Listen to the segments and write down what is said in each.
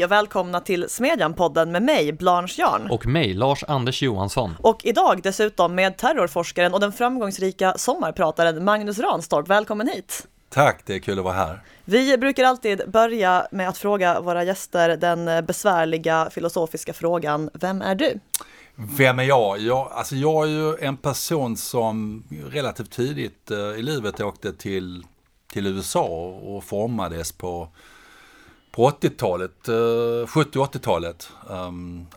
Hej och välkomna till Smedjan-podden med mig, Blanche Jarn. Och mig, Lars-Anders Johansson. Och idag dessutom med terrorforskaren och den framgångsrika sommarprataren Magnus Ranstorp. Välkommen hit! Tack, det är kul att vara här. Vi brukar alltid börja med att fråga våra gäster den besvärliga filosofiska frågan, vem är du? Vem är jag? Jag, alltså jag är ju en person som relativt tidigt eh, i livet åkte till, till USA och formades på, på 80-talet, 70 80-talet.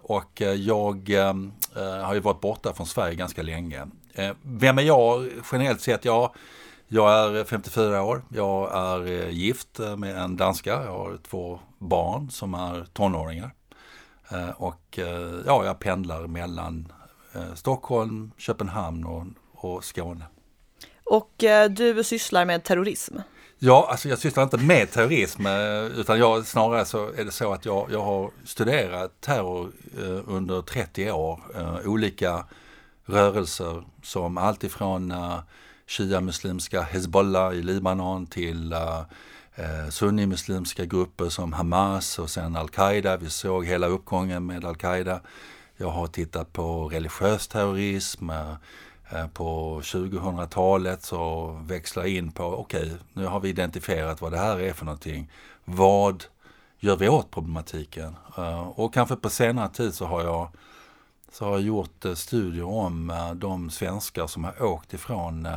Och ehm, eh, jag eh, eh, har ju varit borta från Sverige ganska länge. Vem är jag generellt sett? Ja, jag är 54 år. Jag är gift med en danska. Jag har två barn som är tonåringar. Och ja, jag pendlar mellan Stockholm, Köpenhamn och, och Skåne. Och du sysslar med terrorism? Ja, alltså jag sysslar inte med terrorism eh, utan jag, snarare så är det så att jag, jag har studerat terror eh, under 30 år. Eh, olika rörelser som alltifrån shia-muslimska Hezbollah i Libanon till eh, sunnimuslimska grupper som Hamas och sen Al-Qaida. Vi såg hela uppgången med Al-Qaida. Jag har tittat på religiös terrorism. Eh, på 2000-talet så växlar in på, okej, okay, nu har vi identifierat vad det här är för någonting. Vad gör vi åt problematiken? Eh, och kanske på senare tid så har jag så har jag gjort eh, studier om de svenskar som har åkt ifrån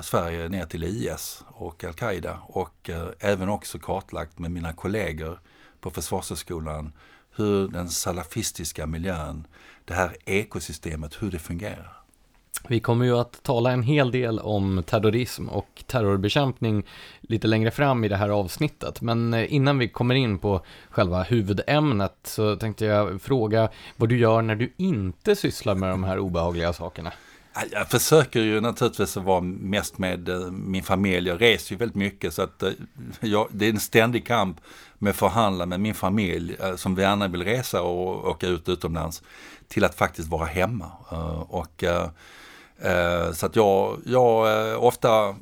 Sverige ner till IS och Al-Qaida och även också kartlagt med mina kollegor på Försvarshögskolan hur den salafistiska miljön, det här ekosystemet, hur det fungerar. Vi kommer ju att tala en hel del om terrorism och terrorbekämpning lite längre fram i det här avsnittet. Men eh, innan vi kommer in på själva huvudämnet så tänkte jag fråga vad du gör när du inte sysslar med de här obehagliga sakerna. Jag försöker ju naturligtvis att vara mest med eh, min familj. Jag reser ju väldigt mycket så att eh, jag, det är en ständig kamp med att förhandla med min familj som gärna vill resa och åka ut utomlands till att faktiskt vara hemma. Och, Eh, så att jag, jag eh, ofta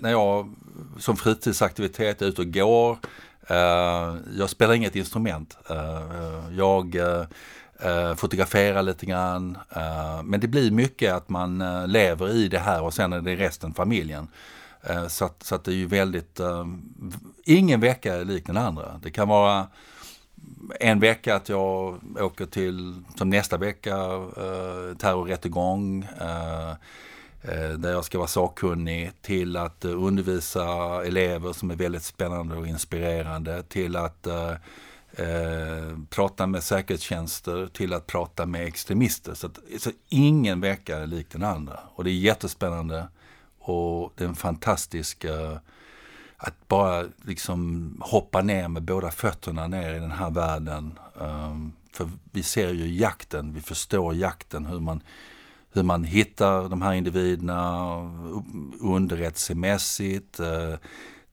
när jag som fritidsaktivitet är ute och går, eh, jag spelar inget instrument. Jag fotograferar lite grann. Men det blir mycket att man lever i det här och sen är det resten familjen. Så, att, så att det är ju väldigt, ingen vecka är lik den andra. Det kan vara en vecka att jag åker till, som nästa vecka, eh, terrorrättegång. Eh, eh där jag ska vara sakkunnig till att eh, undervisa elever som är väldigt spännande och inspirerande till att eh, eh, prata med säkerhetstjänster till att prata med extremister. Så, att, så ingen vecka är lik den andra. Och det är jättespännande och det är en fantastisk eh, att bara liksom hoppa ner med båda fötterna ner i den här världen. Um, för vi ser ju jakten, vi förstår jakten, hur man, hur man hittar de här individerna underrättelsemässigt. Uh,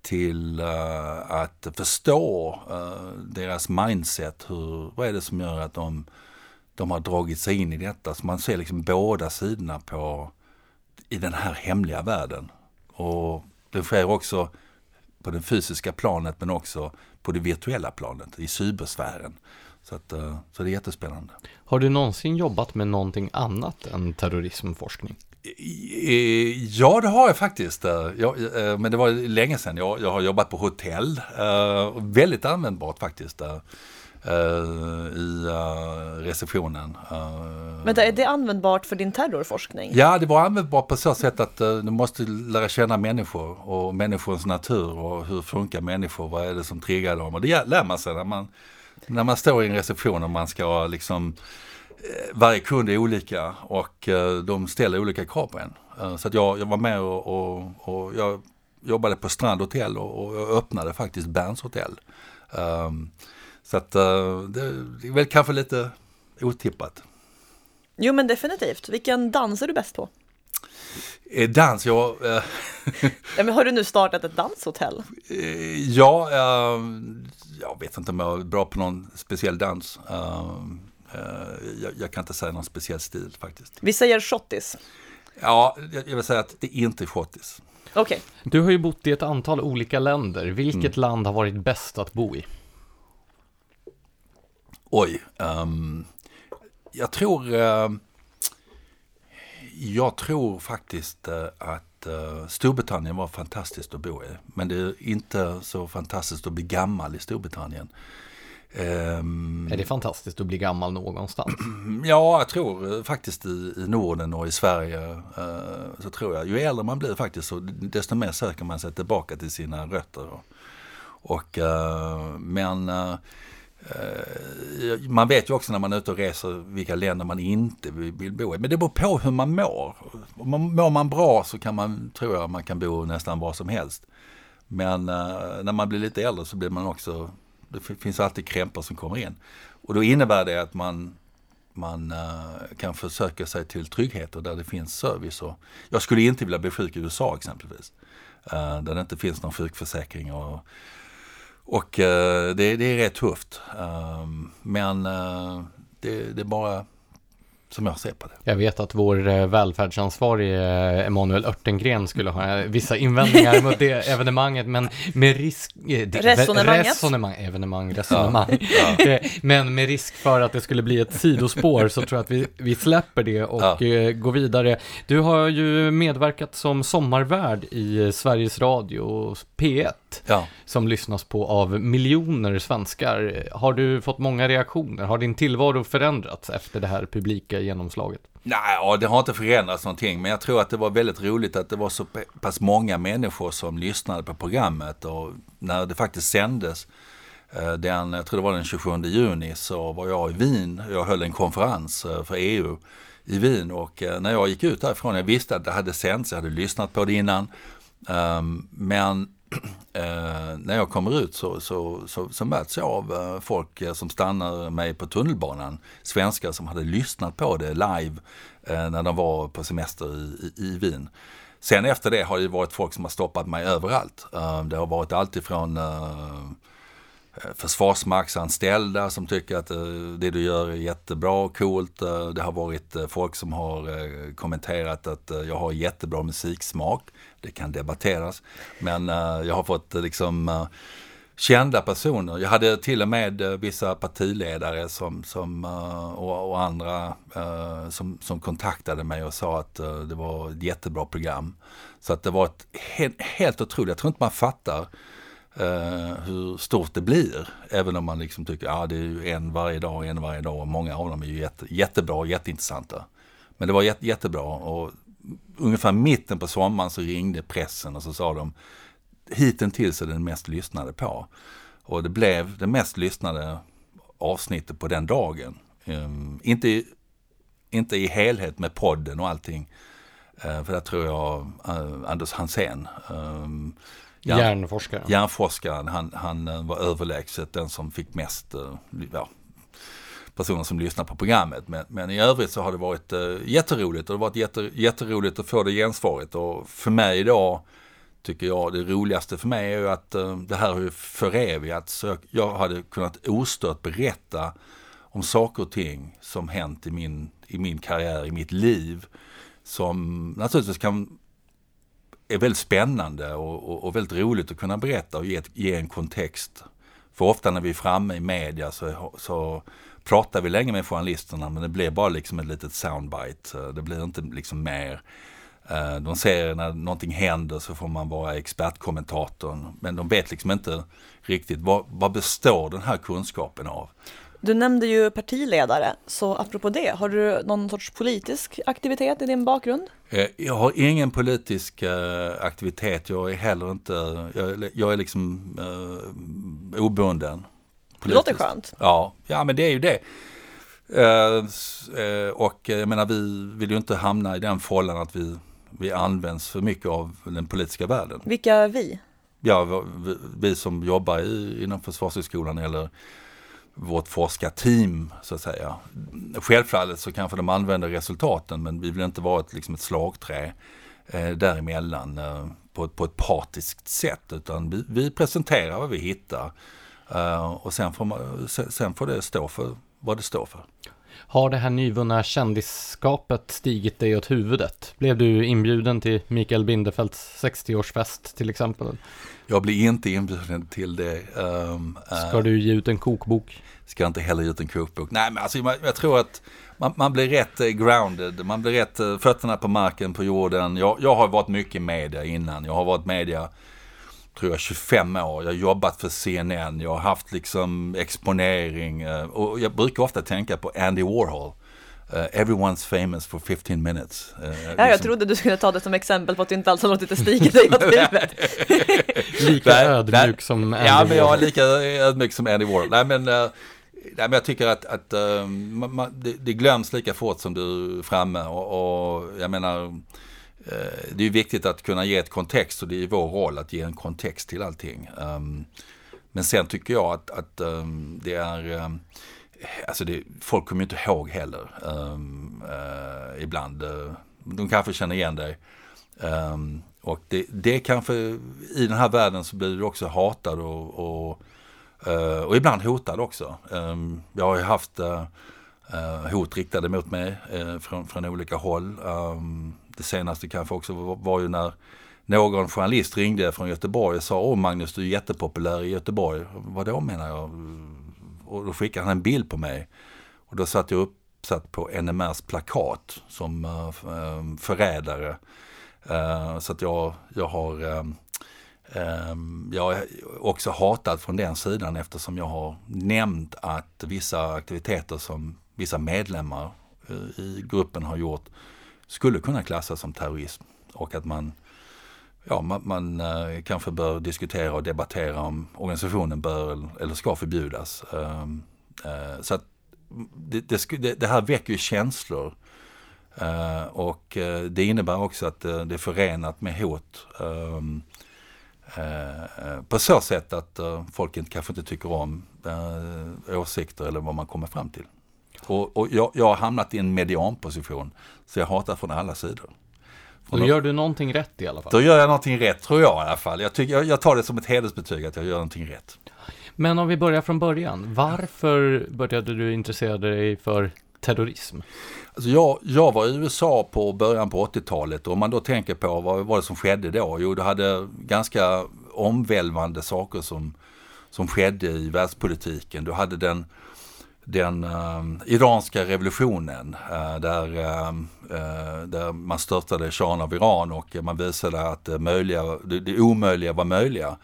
till uh, att förstå uh, deras mindset. Hur, vad är det som gör att de, de har dragit sig in i detta? Så man ser liksom båda sidorna på, i den här hemliga världen. Och det sker också på det fysiska planet men också på det virtuella planet, i cybersfären. Så, att, uh, så det är jättespännande. Har du någonsin jobbat med någonting annat än terrorismforskning? Ja, det har jag faktiskt. Eh, jag, eh, men det var länge sedan. Jag, jag har jobbat på hotell. Eh, väldigt användbart faktiskt. I receptionen. Men är det användbart för din terrorforskning? Ja, det var användbart på så sätt att du måste lära känna människor och människors natur och hur funkar människor, vad är det som triggar dem. Och det lär man sig när man, när man står i en reception och man ska liksom Eh, varje kund är olika och eh, de ställer olika krav på en. Eh, så att jag, jag var med och, och, och jag jobbade på Strand hotell och, och jag öppnade faktiskt Berns hotell. Um, så att uh, det är väl kanske lite otippat. Jo men definitivt. Vilken dans är du bäst på? Eh, dans, ja. ja men har du nu startat ett danshotell? ja, jag vet inte om jag är bra på någon speciell dans. Eh, jag, jag, kan inte säga någon speciell stil faktiskt. Vi säger schottis. Ja, jag vill säga att det är inte schottis. Okej. Okay. Du har ju bott i ett antal olika länder. Vilket mm. land har varit bäst att bo i? Oj, um, jag tror uh, jag tror faktiskt uh, att uh, Storbritannien var fantastiskt att bo i. Men det är inte så fantastiskt att bli gammal i Storbritannien. Um, är det fantastiskt att bli gammal någonstans? Ja, jag tror faktiskt i, i Norden och i Sverige uh, så tror jag. Ju äldre man blir faktiskt så desto mer söker man sig tillbaka till sina rötter. Och, och uh, men uh, Eh, man vet ju också när man är ute och reser vilka länder man inte vill bo i. Men det beror på hur man mår. Mår man bra så kan man, tror jag, man kan bo nästan var som helst. Men eh, när man blir lite äldre så blir man också det finns alltid krämpor som kommer in. Och då innebär det att man, man eh, kan försöka sig till tryggheter där det finns service. Och jag skulle inte vilja bli sjuk i USA exempelvis. Där det inte finns någon sjukförsäkring. Och, och uh, det, det, är rätt tufft. men det, det är bara som jag ser på det. Jag vet att vår eh, välfärdsansvarige eh, Emanuel Örtengren skulle ha eh, vissa invändningar mot det evenemanget, men med risk... Resonemanget. Resonemang, evenemang, resonemang. Ja. men med risk för att det skulle bli ett sidospår så tror jag att vi, vi släpper det och ja. går vidare. Du har ju medverkat som sommarvärd i Sveriges Radio P1, ja. som lyssnas på av miljoner svenskar. Har du fått många reaktioner? Har din tillvaro förändrats efter det här publika genomslaget? Nej, det har inte förändrats någonting, men jag tror att det var väldigt roligt att det var så pass många människor som lyssnade på programmet och när det faktiskt sändes eh, den, jag tror det var den 27 juni, så var jag i Wien. Jag höll en konferens eh, för EU i Wien och eh, när jag gick ut därifrån, jag visste att det hade sänts, jag hade lyssnat på det innan. Ehm, men eh, när jag kommer ut så, så, så, så möts jag av eh, folk eh, som stannar mig på tunnelbanan. Svenskar som hade lyssnat på det live eh, när de var på semester i, i, i Wien. Sen efter det har det varit folk som har stoppat mig överallt. Eh, det har varit alltifrån eh, eh, försvarsmaktsanställda som tycker att eh, det du gör är jättebra och coolt. Det har varit folk som har kommenterat att jag har jättebra musiksmak det kan debatteras. Men uh, jag har fått uh, liksom uh, kända personer. Jag hade till och med vissa partiledare som, som, och, och, andra som, som kontaktade mig och sa att det var ett jättebra program. Så att det var ett helt, helt otroligt, jag tror inte man fattar hur stort det blir. Även om man liksom tycker att ah, det är en varje dag, en varje dag och många av dem är ju jätte, jättebra och jätteintressanta. Men det var jätte, jättebra och ungefär mitten på sommaren så ringde pressen och så sa de hittills är den mest lyssnade på. Och det blev det mest lyssnade avsnittet på den dagen. Um, inte, inte i helhet med podden och allting. Uh, för där tror jag uh, Anders Hansén, um, järn, järnforskaren, järnforskaren han, han uh, var överlägset den som fick mest ja, personer som lyssnar på programmet. Men, men i övrigt så har det varit eh, jätteroligt och det har varit jätter, jätteroligt att få det gensvaret. Och för mig idag tycker jag det roligaste för mig är ju att eh, det här har ju förevigats. Så jag, jag hade kunnat ostört berätta om saker och ting som hänt i min, i min karriär, i mitt liv. Som naturligtvis kan är väldigt spännande och, och, och väldigt roligt att kunna berätta och ge, ge en kontext. För ofta när vi är framme i media så, så pratar vi länge med journalisterna men det blir bara liksom ett litet soundbite. Det blir inte liksom mer. Eh, de ser när någonting händer så får man vara expertkommentatorn. Men de vet liksom inte riktigt vad, vad består den här kunskapen av. Du nämnde ju partiledare, så apropå det, har du någon sorts politisk aktivitet i din bakgrund? Eh, jag har ingen politisk eh, aktivitet, jag är heller inte, jag, är liksom uh, obunden. Det låter skönt. Ja, ja men det är ju det. Uh, och jag menar vi vill ju inte hamna i den fållan att vi, vi används för mycket av den politiska världen. Vilka vi? Ja, vi, vi som jobbar i, inom Försvarshögskolan eller vårt forskarteam så att säga. Självfallet så kanske de använder resultaten men vi vill inte vara ett, liksom ett slagträ eh, däremellan eh, på, på ett partiskt sätt utan vi, vi presenterar vad vi hittar och sen får, man, sen får det stå för vad det står för. Har det här nyvunna kändisskapet stigit dig åt huvudet? Blev du inbjuden till Mikael Bindefelds 60-årsfest till exempel? Jag blir inte inbjuden till det. Um, Ska du ge ut en kokbok? ska inte heller ge ut en kokbok. Nej men alltså jag, jag tror att man, man, blir rätt eh, grounded, man blir rätt eh, fötterna på marken, på jorden. Jag, jag har varit mycket i media innan. Jag har varit media, tror jag, 25 år. Jag har jobbat för CNN, jag har haft liksom exponering. Eh, och jag brukar ofta tänka på Andy Warhol. Uh, everyone's famous for 15 minutes. Uh, ja, jag liksom. trodde du skulle ta det som exempel på att du inte alls har låtit det stiga dig åt huvudet. lika nej, ödmjuk nej, som Andy Ja, men jag är lika ödmjuk som Andy Warhol. Nej, men, uh, nej, men jag tycker att, att uh, man, det, det, glöms lika fort som du är framme. Och, och jag menar, Eh, det är viktigt att kunna ge ett kontext och det är vår roll att ge en kontext till allting. Ehm, men sen tycker jag att, att ehm, det är ehm, Alltså det, folk kommer ju inte ihåg heller. Eh, ibland. Eh, de kanske känner igen dig. Och det, det kanske, i den här världen så blir du också hatad och, och, och ibland hotad också. Jag har ju haft hot riktade mot mig från, från olika håll det senaste kanske också var, var ju när någon journalist ringde från Göteborg och sa Åh Magnus, du är jättepopulär i Göteborg. Vad då menar jag? och då skickade han en bild på mig. Och då satt jag uppsatt på NMRs plakat som äh, förrädare. Äh, så att jag, jag har äh, jag är också hatad från den sidan eftersom jag har nämnt att vissa aktiviteter som vissa medlemmar i gruppen har gjort skulle kunna klassas som terrorism. Och att man ja, man, man eh, kanske bör diskutera och debattera om organisationen bör eller ska förbjudas. Eh, eh, så att det, det, det, här väcker ju känslor. Eh, och eh, det innebär också att eh, det är förenat med hot. Ehm, på så sätt att folk inte, kanske inte tycker om åsikter eller vad man kommer fram till. Och, och jag, jag har hamnat i en medianposition, så jag hatar från alla sidor. Då gör du någonting rätt i alla fall. Då gör jag någonting rätt, tror jag i alla fall. Jag, tycker, jag, jag tar det som ett hedersbetyg att jag gör någonting rätt. Men om vi börjar från början. Varför började du intressera dig för terrorism? Alltså jag, jag var i USA på början på 80-talet och om man då tänker på vad var det som skedde då? Jo, du hade ganska omvälvande saker som, som skedde i världspolitiken. Du hade den den uh, iranska revolutionen uh, där, uh, där man störtade shahen av Iran och man visade att det, möjliga, det, det omöjliga var möjliga.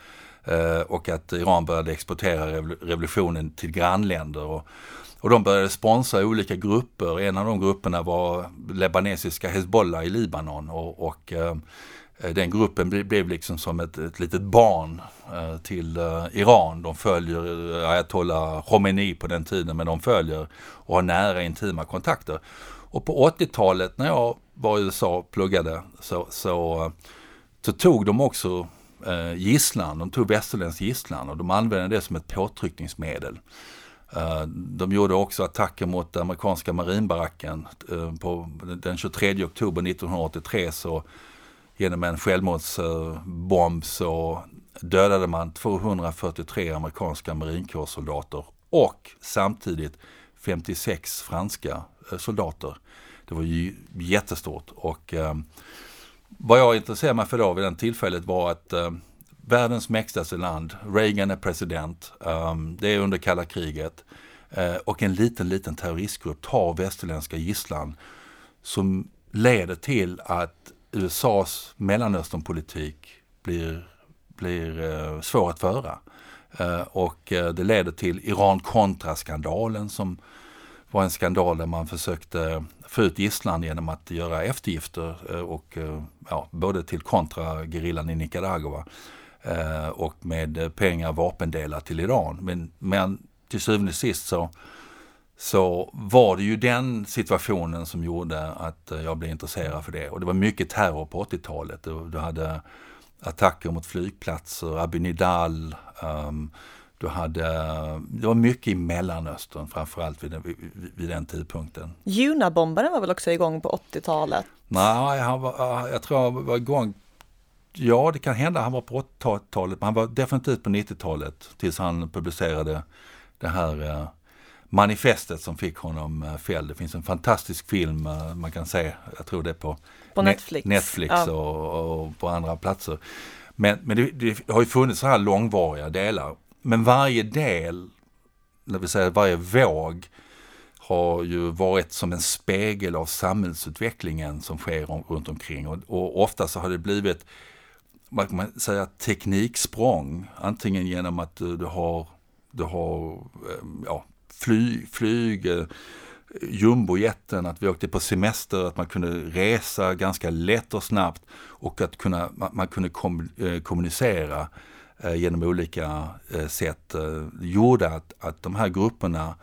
och att Iran började exportera revolutionen till grannländer. Och, och de började sponsra olika grupper. En av de grupperna var libanesiska Hezbollah i Libanon. och, och Eh, den gruppen blev liksom som ett, ett litet barn eh, till eh, Iran. De följer ayatollah Khomeini på den tiden, men de följer och har nära intima kontakter. Och på 80-talet när jag var i USA och pluggade så, så, så tog de också gisslan, de tog västerländsk gisslan och de använde det som ett påtryckningsmedel. De gjorde också attacker mot amerikanska marinbaracken. På den 23 oktober 1983 så genom en självmordsbomb så eh, dödade man 243 amerikanska marinkårssoldater och samtidigt 56 franska eh, soldater. Det var ju jättestort och eh, vad jag intresserade mig för då vid det tillfället var att eh, världens mäktigaste land, Reagan är president, eh, det är under kalla kriget eh, och en liten, liten terroristgrupp tar västerländska gisslan som leder till att USAs Mellanösternpolitik blir, blir eh, svår att föra. Eh, och eh, det leder till Iran-kontraskandalen som var en skandal där man försökte få ut gisslan genom att göra eftergifter eh, och, eh, ja, både till kontragerillan i Nicaragua eh, och med pengar och vapendelar till Iran. Men, men till syvende och sist så så var det ju den situationen som gjorde att eh, jag blev intresserad för det. Och det var mycket terror på 80-talet. Du, hade attacker mot flygplatser, Abu Nidal, um, du hade, det var mycket i Mellanöstern framförallt vid den, vid, vid den tidpunkten. Junabombaren var väl också igång på 80-talet? Nej, han var, jag tror han var igång Ja, det kan hända han var på 80-talet, men han var definitivt på 90-talet tills han publicerade det här uh, manifestet som fick honom eh, fälld. Det finns en fantastisk film eh, man kan se, jag tror det är på, på Netflix, Netflix ja. och, och, på andra platser. Men, men det, det, har ju funnits så här långvariga delar. Men varje del när vi säger varje våg har ju varit som en spegel av samhällsutvecklingen som sker om, runt omkring och, och ofta så har det blivit vad kan man säga, tekniksprång. Antingen genom att du, du har, du har eh, ja, fly, flyg, eh, jumbojeten, att vi åkte på semester, att man kunde resa ganska lätt och snabbt och att kunna, man kunde kom, eh, kommunicera eh, genom olika sätt gjorde att, att de här grupperna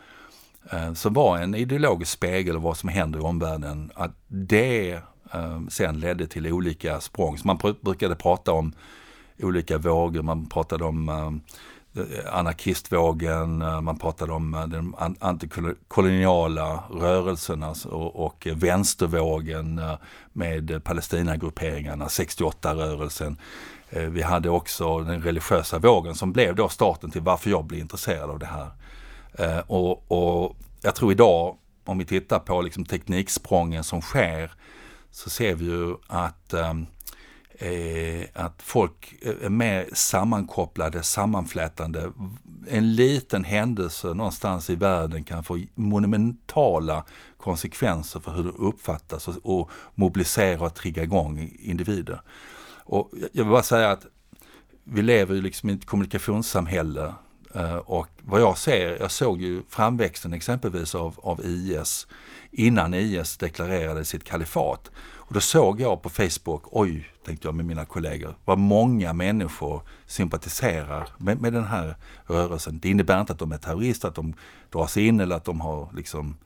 som var en ideologisk spegel av vad som händer i omvärlden, att det sen ledde till olika språng. Så man brukade prata om olika vågor, man pratade om anarkistvågen, eh, man pratade om eh, de antikoloniala rörelserna och, vänstervågen eh, med Palestinagrupperingarna, 68-rörelsen. Vi hade också den religiösa vågen som blev då starten till varför jag blev intresserad av det här. Och, och jag tror idag, om vi tittar på liksom tekniksprången som sker, så ser vi ju att ehm, eh, att folk är mer sammankopplade, sammanflätande. En liten händelse någonstans i världen kan få monumentala konsekvenser för hur det uppfattas och, och mobilisera och trigga igång individer. Och jag vill bara säga att vi lever ju liksom i ett kommunikationssamhälle Eh, och vad jag ser, jag såg ju framväxten exempelvis av, av IS innan IS deklarerade sitt kalifat. Och då såg jag på Facebook, oj, tänkte jag med mina kollegor, vad många människor sympatiserar med, med den här rörelsen. Det innebär inte att de är terrorister, att de dras in eller att de har liksom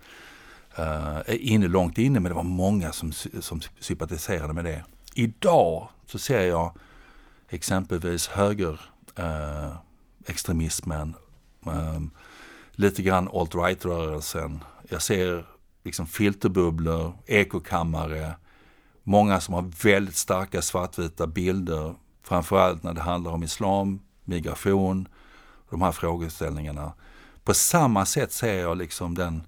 uh, är inne långt inne, men det var många som, som sympatiserade med det. Idag så ser jag exempelvis höger uh, extremismen, um, lite grann alt-right-rörelsen. Jag ser liksom filterbubblor, ekokammare, många som har väldigt starka svartvita bilder, framförallt när det handlar om islam, migration, de här frågeställningarna. På samma sätt ser jag liksom den,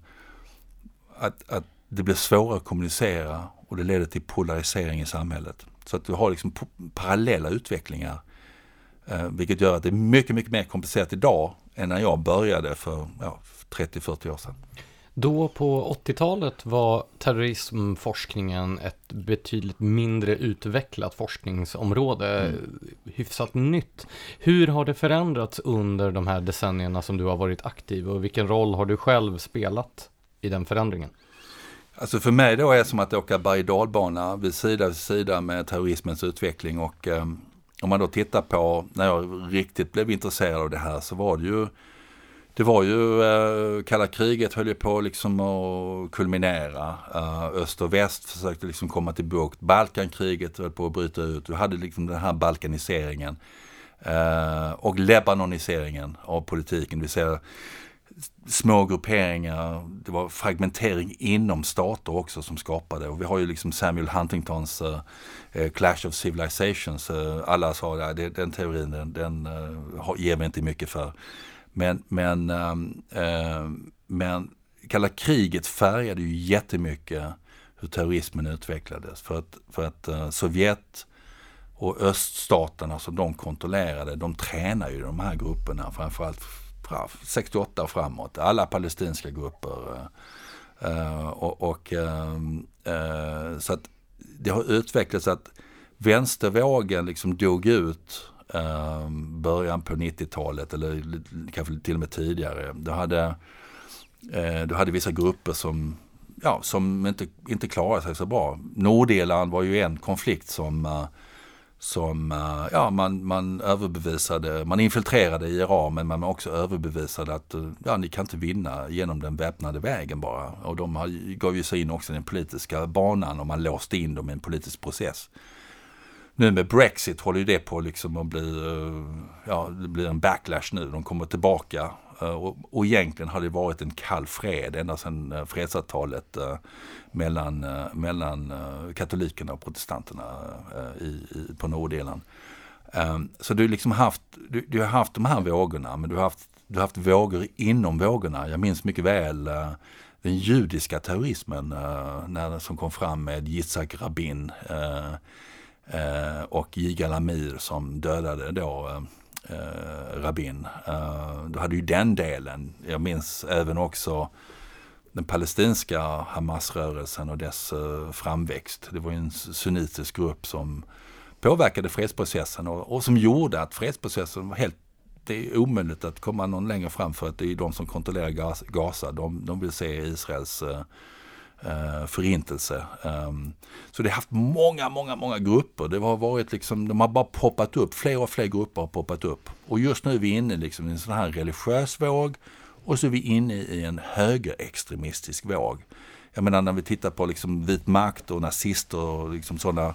att, att det blir svårare att kommunicera och det leder till polarisering i samhället. Så att du har liksom parallella utvecklingar. Eh, vilket gör att det är mycket, mycket mer komplicerat idag än när jag började för ja, 30-40 år sedan. Då på 80-talet var terrorismforskningen ett betydligt mindre utvecklat forskningsområde, mm. hyfsat nytt. Hur har det förändrats under de här decennierna som du har varit aktiv och vilken roll har du själv spelat i den förändringen? Alltså för mig då är det som att åka berg dalbana vid sida vid sida med terrorismens utveckling och eh, om man då tittar på när jag riktigt blev intresserad av det här så var det ju det var ju eh, kalla kriget höll ju på liksom att kulminera. Eh, öst och väst försökte liksom komma till bukt. Balkankriget höll på att bryta ut. Du hade liksom den här balkaniseringen. Eh, och lebanoniseringen av politiken. Det vill säga små grupperingar, det var fragmentering inom stater också som skapade. Och vi har ju liksom Samuel Huntingtons uh, Clash of Civilizations. Uh, alla sa att den teorin den, den uh, ger vi inte mycket för. Men, men, ehm, ehm, men kalla kriget färgade ju jättemycket hur terrorismen utvecklades. För att, för att Sovjet och öststaterna som de kontrollerade, de tränar ju de här grupperna framförallt 68 och framåt. Alla palestinska grupper. Eh, och, och eh, eh, så att det har utvecklats att vänstervågen liksom dog ut eh, början på 90-talet eller kanske till och med tidigare. Du hade, du hade vissa grupper som, ja, som inte, inte klarade sig så bra. Nordirland var ju en konflikt som som eh, ja, man, man överbevisade, man infiltrerade IRA men man också överbevisade att eh, ja, ni kan inte vinna genom den väpnade vägen bara. Och de gav ju sig in också i den politiska banan och man låste in dem i en politisk process nu med Brexit håller ju det på liksom att bli, eh, ja det blir en backlash nu. De kommer tillbaka Eh, och, och egentligen har det varit en kall fred ända sedan eh, fredsavtalet eh, mellan, mellan katolikerna och protestanterna i, i, på Nordirland. Ehm, så du, liksom haft, du, du, har haft de här vågorna, men du har haft, du har haft vågor inom vågorna. Jag minns mycket väl den judiska terrorismen när, som kom fram med Yitzhak Rabin och Yigal Amir som dödade då eh, Rabin. Eh, du hade ju den delen. Jag minns även också den palestinska Hamasrörelsen och dess eh, framväxt. Det var ju en sunnitisk grupp som påverkade fredsprocessen och, och som gjorde att fredsprocessen var helt det är omöjligt att komma någon längre fram för att det är de som kontrollerar Gaza. De, de vill se Israels eh, eh, förintelse. Um, så det har haft många, många, många grupper. Det har varit liksom, de har bara poppat upp. Fler och fler grupper har poppat upp. Och just nu är vi inne liksom i en sån här religiös våg och så är vi inne i en högerextremistisk våg. Jag menar när vi tittar på liksom vit makt och nazister och liksom sådana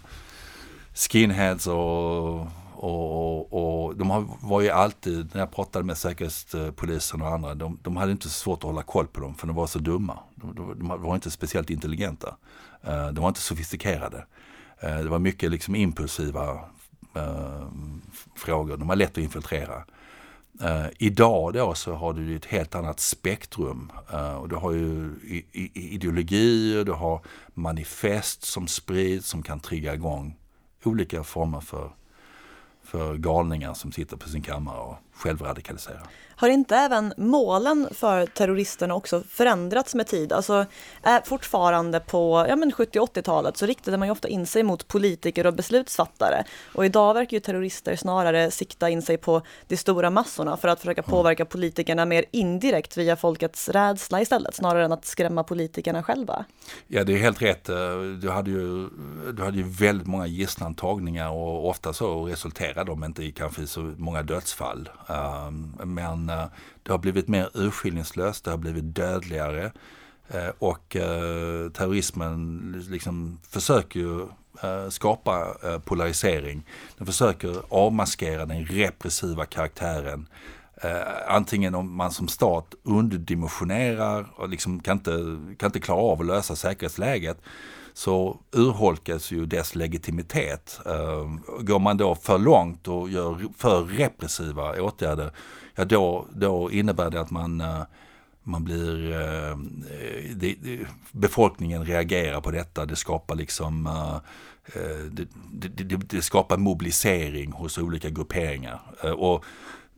skinheads och och, och, de har, var ju alltid, när jag pratade med säkerhetspolisen och andra, de, de hade inte så svårt att hålla koll på dem för de var så dumma. De, de, de var inte speciellt intelligenta. Eh, de var inte sofistikerade. Eh, det var mycket liksom impulsiva eh, frågor, de var lätt att infiltrera. Uh, idag då så har du ett helt annat spektrum. Uh, och du har ju ideologier, du har manifest som sprids som kan trigga igång olika former för för galningar som sitter på sin kammare och självradikaliserar. Har inte även målen för terroristerna också förändrats med tid? Alltså är fortfarande på ja, 70 80-talet så riktade man ju ofta in sig mot politiker och beslutsfattare. Och idag verkar ju terrorister snarare sikta in sig på de stora massorna för att försöka mm. påverka politikerna mer indirekt via folkets rädsla istället, snarare än att skrämma politikerna själva. Ja, det är helt rätt. Du hade ju, du hade ju väldigt många gisslantagningar och ofta så resulterade de inte i kanske så många dödsfall. Ehm, men eh, det har blivit mer urskillningslöst, det har blivit dödligare eh, och eh, terrorismen liksom försöker ju skapa polarisering. Den försöker avmaskera den repressiva karaktären. antingen om man som stat underdimensionerar och liksom kan inte, kan inte klara av att lösa säkerhetsläget så urholkas ju dess legitimitet. Ehm, går man då för långt och gör för repressiva åtgärder ja då, då innebär det att man, eh, man blir, eh, det, befolkningen reagerar på detta, det skapar liksom eh, eh det, det, det, skapar mobilisering hos olika grupperingar. Eh, och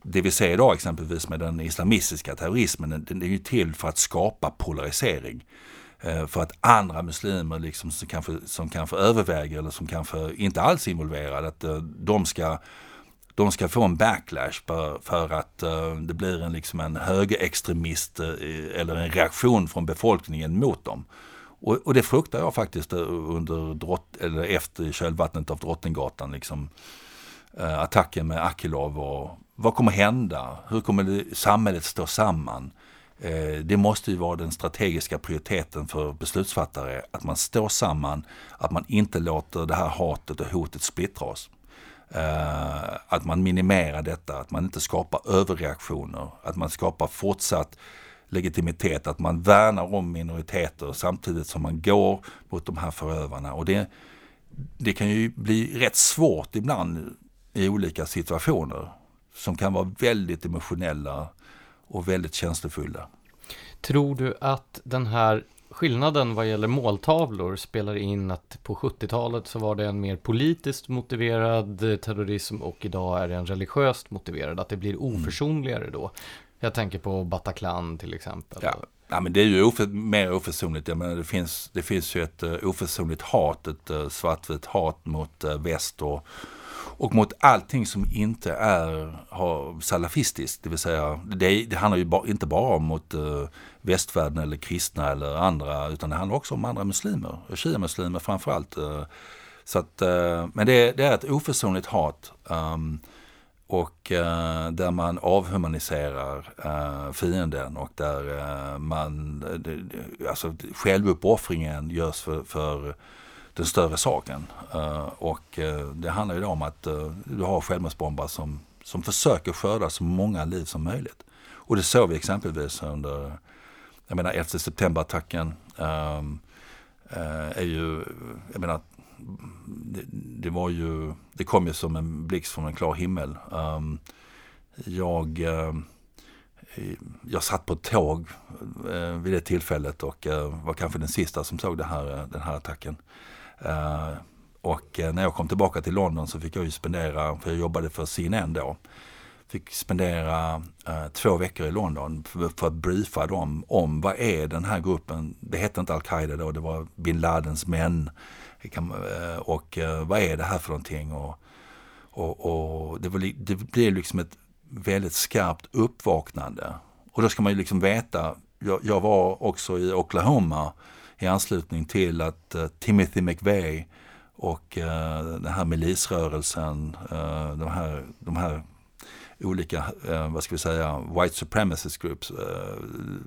det vi ser idag exempelvis med den islamistiska terrorismen, den är ju till för att skapa polarisering. Eh, för att andra muslimer liksom som, kanske, som kanske överväger eller som kanske inte alls är involverade, att eh, de ska de ska få en backlash för, att eh, det blir en, liksom en högerextremist eller en reaktion från befolkningen mot dem. Och, och det fruktar jag faktiskt under drott, eller efter kölvattnet av Drottninggatan. Liksom, attacken med Akilov och vad kommer hända? Hur kommer det, samhället stå samman? Eh, det måste ju vara den strategiska prioriteten för beslutsfattare, att man står samman, att man inte låter det här hatet och hotet splittra oss. Eh, att man minimerar detta, att man inte skapar överreaktioner, att man skapar fortsatt legitimitet, att man värnar om minoriteter samtidigt som man går mot de här förövarna. Och det, det kan ju bli rätt svårt ibland i olika situationer som kan vara väldigt emotionella och väldigt känslofulla. Tror du att den här skillnaden vad gäller måltavlor spelar in att på 70-talet så var det en mer politiskt motiverad terrorism och idag är det en religiöst motiverad, att det blir mm. oförsonligare då. Jag tänker på Bataclan till exempel. Ja. Ja, men det är ju ofe mer oförsonligt. Jag menar, det, finns, det finns ju ett uh, oförsonligt hat, ett uh, svartvitt hat mot uh, väst och, och mot allting som inte är har, salafistiskt. Det vill säga, det, det handlar ju ba, inte bara om mot uh, västvärlden eller kristna eller andra, utan det handlar också om andra muslimer, shia-muslimer framförallt. Uh, så att, uh, men det, det, är ett oförsonligt hat. Um, och uh, där man avhumaniserar uh, fienden och där uh, man, alltså självuppoffringen görs för, för den större saken. Eh, och eh, det handlar ju då om att eh, du har självmordsbombare som, som försöker skörda så många liv som möjligt. Och det såg vi exempelvis under, jag menar 11 september-attacken ehm, är ju, jag menar, det, det, var ju, det kom ju som en blixt från en klar himmel. Ehm, jag jag satt på ett tåg vid det tillfället och var kanske den sista som såg det här, den här attacken. Eh, och eh, när jag kom tillbaka till London så fick jag ju spendera, för jag jobbade för CNN då, fick spendera eh, två veckor i London för, för, att briefa dem om vad är den här gruppen. Det hette inte Al-Qaida då, det var bin Ladens män. Eh, och eh, vad är det här för någonting? Och, och, och det, var, det blev liksom ett väldigt skarpt uppvaknande. Och då ska man ju liksom veta, jag, jag var också i Oklahoma i anslutning till att uh, Timothy McVeigh och uh, den här milisrörelsen, uh, de, här, de här olika, uh, vad ska vi säga, white supremacist groups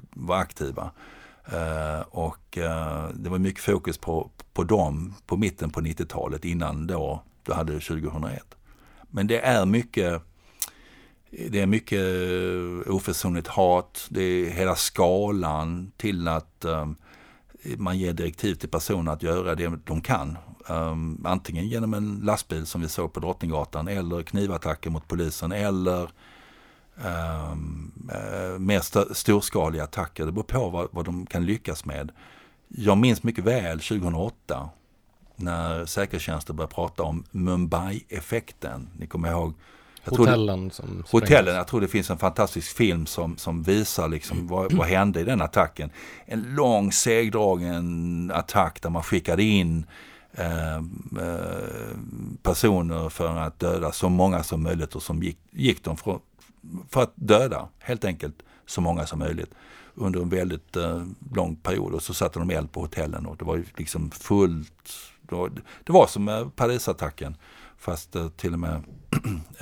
var aktiva. och det var mycket fokus på, på dem på mitten på 90-talet innan då, du hade 2001. Men det är mycket det är mycket oförsonligt hat, det är hela skalan till att um, man ger direktiv till personer att göra det de kan. Um, antingen genom en lastbil som vi såg på Drottninggatan eller knivattacker mot polisen eller um, uh, mer st storskaliga attacker. Det beror på vad, vad de kan lyckas med. Jag minns mycket väl 2008 när säkerhetstjänsten började prata om Mumbai-effekten. Ni kommer ihåg hotellen det, som Hotellen, jag tror det finns en fantastisk film som, som visar liksom vad, vad hände i den attacken. En lång segdragen attack där man skickade in eh, eh, personer för att döda så många som möjligt och som gick, gick de för, för att döda helt enkelt så många som möjligt under en väldigt eh, lång period och så satte de eld på hotellen och det var ju liksom fullt. Det var, det var som Parisattacken fast eh, till och med Ehm, eh,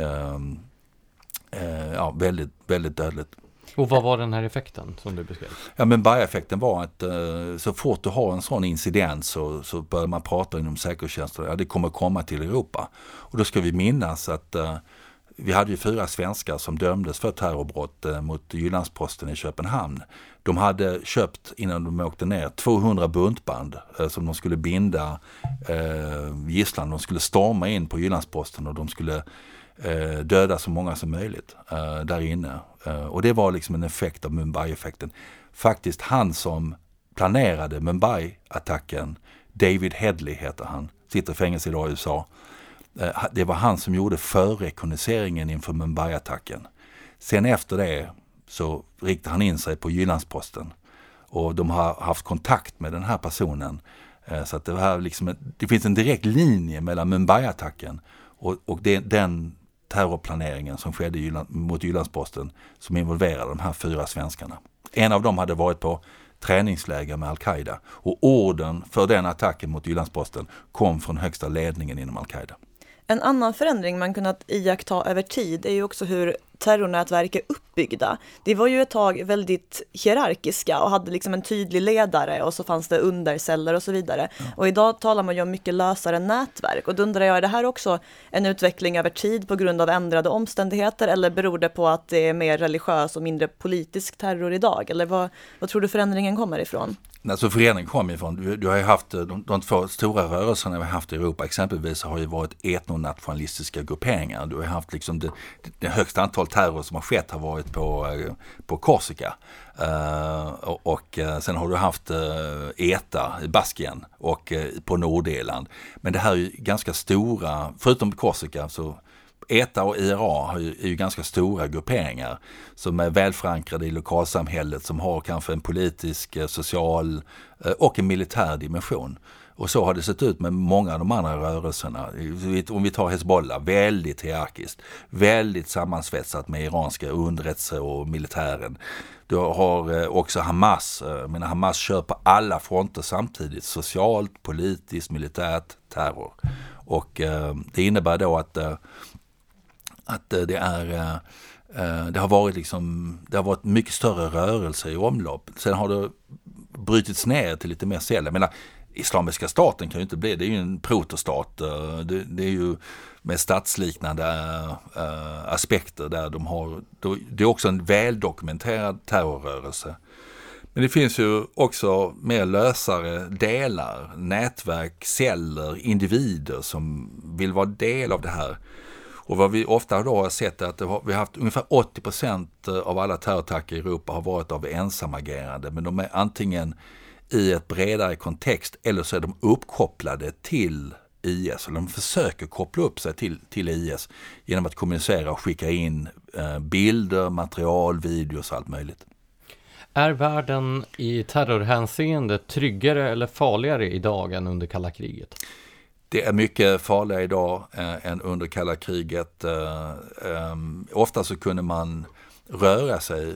ja, väldigt, väldigt dödligt. Och vad var den här effekten som du beskrev? Ja men effekten var att eh, så fort du har en sån incident så, så börjar man prata inom säkerhetstjänsten, ja det kommer komma till Europa. Och då ska vi minnas att eh, vi hade ju fyra svenskar som dömdes för terrorbrott eh, mot Jyllandsposten i Köpenhamn. De hade köpt, innan de åkte ner, 200 buntband eh, som de skulle binda eh, gisslan. De skulle storma in på Jyllandsposten och de skulle eh, döda så många som möjligt eh, där inne. Eh, och det var liksom en effekt av Mumbai-effekten. Faktiskt han som planerade Mumbai-attacken, David Headley heter han, sitter i fängelse idag i USA. Eh, det var han som gjorde förrekognoseringen inför Mumbai-attacken. Sen efter det så riktade han in sig på Jyllandsposten och de har haft kontakt med den här personen. Eh, så att det, här liksom, det finns en direkt linje mellan Mumbai-attacken och, och det, den terrorplaneringen som skedde Jylland, mot Jyllandsposten som involverade de här fyra svenskarna. En av dem hade varit på träningsläger med Al-Qaida och orden för den attacken mot Jyllandsposten kom från högsta ledningen inom Al-Qaida. En annan förändring man kunnat iaktta över tid är ju också hur terrornätverk är uppbyggda. Det var ju ett tag väldigt hierarkiska och hade liksom en tydlig ledare och så fanns det underceller och så vidare. Ja. Och idag talar man ju om mycket lösare nätverk och då undrar jag, är det här också en utveckling över tid på grund av ändrade omständigheter eller beror det på att det är mer religiös och mindre politisk terror idag? Eller vad, vad tror du förändringen kommer ifrån? Alltså förändringen kom ifrån, du, du har ju haft eh, de, de två stora rörelserna vi har haft i Europa exempelvis har ju varit etnonationalistiska grupperingar. Du har haft liksom det, det högsta antal terror som har skett har varit på, eh, på Korsika. Uh, och, och sen har du haft uh, ETA i Baskien och på Nordirland. Men det här är ju ganska stora, förutom Korsika så ETA och IRA är ju ganska stora grupperingar som är välförankrade i lokalsamhället som har kanske en politisk, eh, social eh, och en militär dimension. Och så har det sett ut med många av de andra rörelserna. Om vi tar Hezbollah, väldigt hierarkiskt, väldigt sammansvetsat med iranska underrättelse och militären. Du har eh, också Hamas, men Hamas kör på alla fronter samtidigt, socialt, politiskt, militärt, terror. Och det innebär då att, att eh, det är eh, eh, det har varit liksom, det har varit mycket större rörelser i omlopp. Sen har det brutits ner till lite mer celler. Jag menar, Islamiska staten kan ju inte bli, det är ju en protostat. Det, det är ju med statsliknande äh, aspekter där de har, det är också en väldokumenterad terrorrörelse. Men det finns ju också mer lösare delar, nätverk, celler, individer som vill vara del av det här. Och vad vi ofta då har sett är att har, vi har haft ungefär 80% eh, av alla terrorattacker i Europa har varit av ensamagerande, men de är antingen i ett bredare kontext eller så är de uppkopplade till IS. Eller de försöker koppla upp sig till, till IS genom att kommunicera och skicka in eh, bilder, material, videos och allt möjligt. Är världen i terrorhänseende tryggare eller farligare idag än under kalla kriget? Det är mycket farligare idag eh, än under kalla kriget. Eh, eh, ofta så kunde man röra sig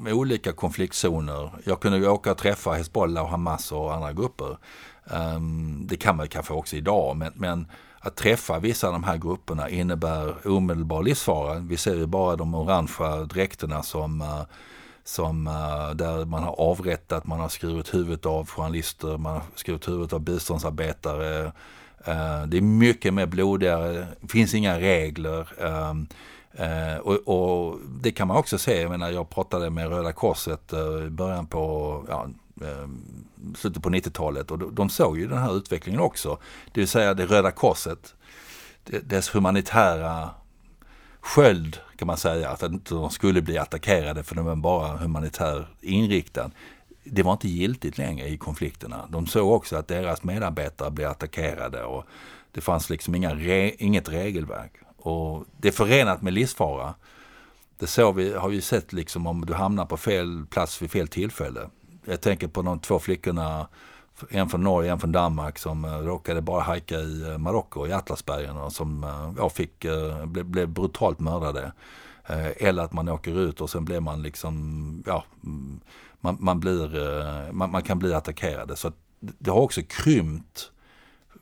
med olika konfliktzoner. Jag kunde åka och träffa Hezbollah och Hamas och andra grupper. Ehm, det kan man kanske också idag, men, men, att träffa vissa av de här grupperna innebär omedelbar livsfara. Vi ser ju bara de orangea dräkterna som, eh, som eh, där man har avrättat, man har skurit huvudet av journalister, man har skurit huvudet av biståndsarbetare. Uh, det är mycket mer blodigare, det finns inga regler. Um, och, och, det kan man också se, jag menar jag pratade med Röda Korset eh, i början på, ja, ehm, slutet på 90-talet och de, de såg ju den här utvecklingen också. Det vill säga det Röda Korset, dess humanitära sköld kan man säga, att inte de skulle bli attackerade för de var bara humanitär inriktad. Det var inte giltigt längre i konflikterna. De såg också att deras medarbetare blev attackerade och det fanns liksom inga re, inget regelverk. Och det är förenat med livsfara. Det så vi, har vi sett liksom om du hamnar på fel plats vid fel tillfälle. Jag tänker på de två flickorna, en från Norge, en från Danmark som eh, råkade bara hajka i eh, Marocko, i Atlasbergen och som eh, ja, fick, blev, blev brutalt mördade. eller att man åker ut och sen blir man liksom, ja, mm, man, man blir, eh, man, man, kan bli attackerade. Så det har också krympt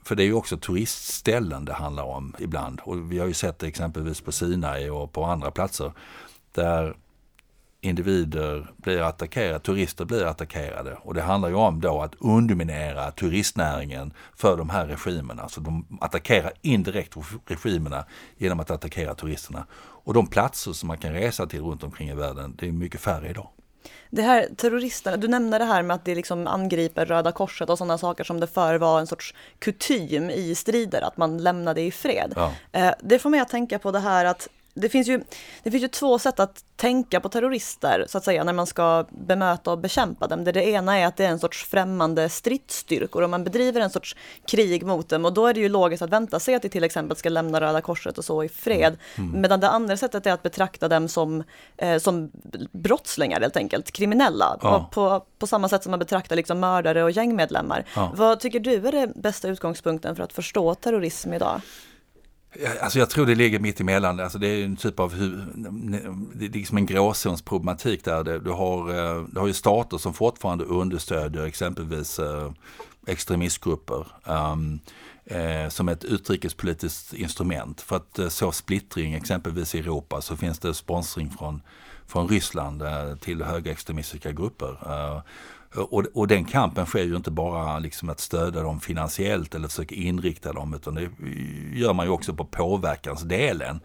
för det är ju också turistställen det handlar om ibland. Och vi har ju sett det exempelvis på Sinai och på andra platser. Där individer blir attackerade, turister blir attackerade. Och det handlar ju om då att underminera turistnäringen för de här regimerna. Så de attackerar indirekt regimerna genom att attackera turisterna. Och de platser som man kan resa till runt omkring i världen, det är mycket färre idag. Det här terroristerna, du nämnde det här med att det liksom angriper Röda Korset och sådana saker som det förr var en sorts kutym i strider, att man lämnade i fred. Ja. Eh, det får mig att tänka på det här att det finns, ju, det finns ju två sätt att tänka på terrorister, så att säga, när man ska bemöta och bekämpa dem. Det, det ena är att det är en sorts främmande stridsstyrkor och man bedriver en sorts krig mot dem och då är det ju logiskt att vänta sig att de till exempel ska lämna Röda Korset och så i fred. Mm. mm. Medan det andra sättet är att betrakta dem som, eh, som brottslingar helt enkelt, kriminella. Ja. På, på samma sätt som man betraktar liksom mördare och gängmedlemmar. Ja. Vad tycker du är den bästa utgångspunkten för att förstå terrorism idag? Alltså jag tror det ligger mitt emellan. Alltså det är en typ av, det är liksom en gråzonsproblematik där. Du har, eh, du har ju stater som fortfarande understödjer exempelvis eh, extremistgrupper um, eh, som ett utrikespolitiskt instrument. För att eh, så splittring exempelvis i Europa så finns det sponsring från, från Ryssland till högerextremistiska grupper. Eh, och, och, den kampen sker ju inte bara liksom att stödja dem finansiellt eller försöka inrikta dem utan det gör man ju också på påverkansdelen.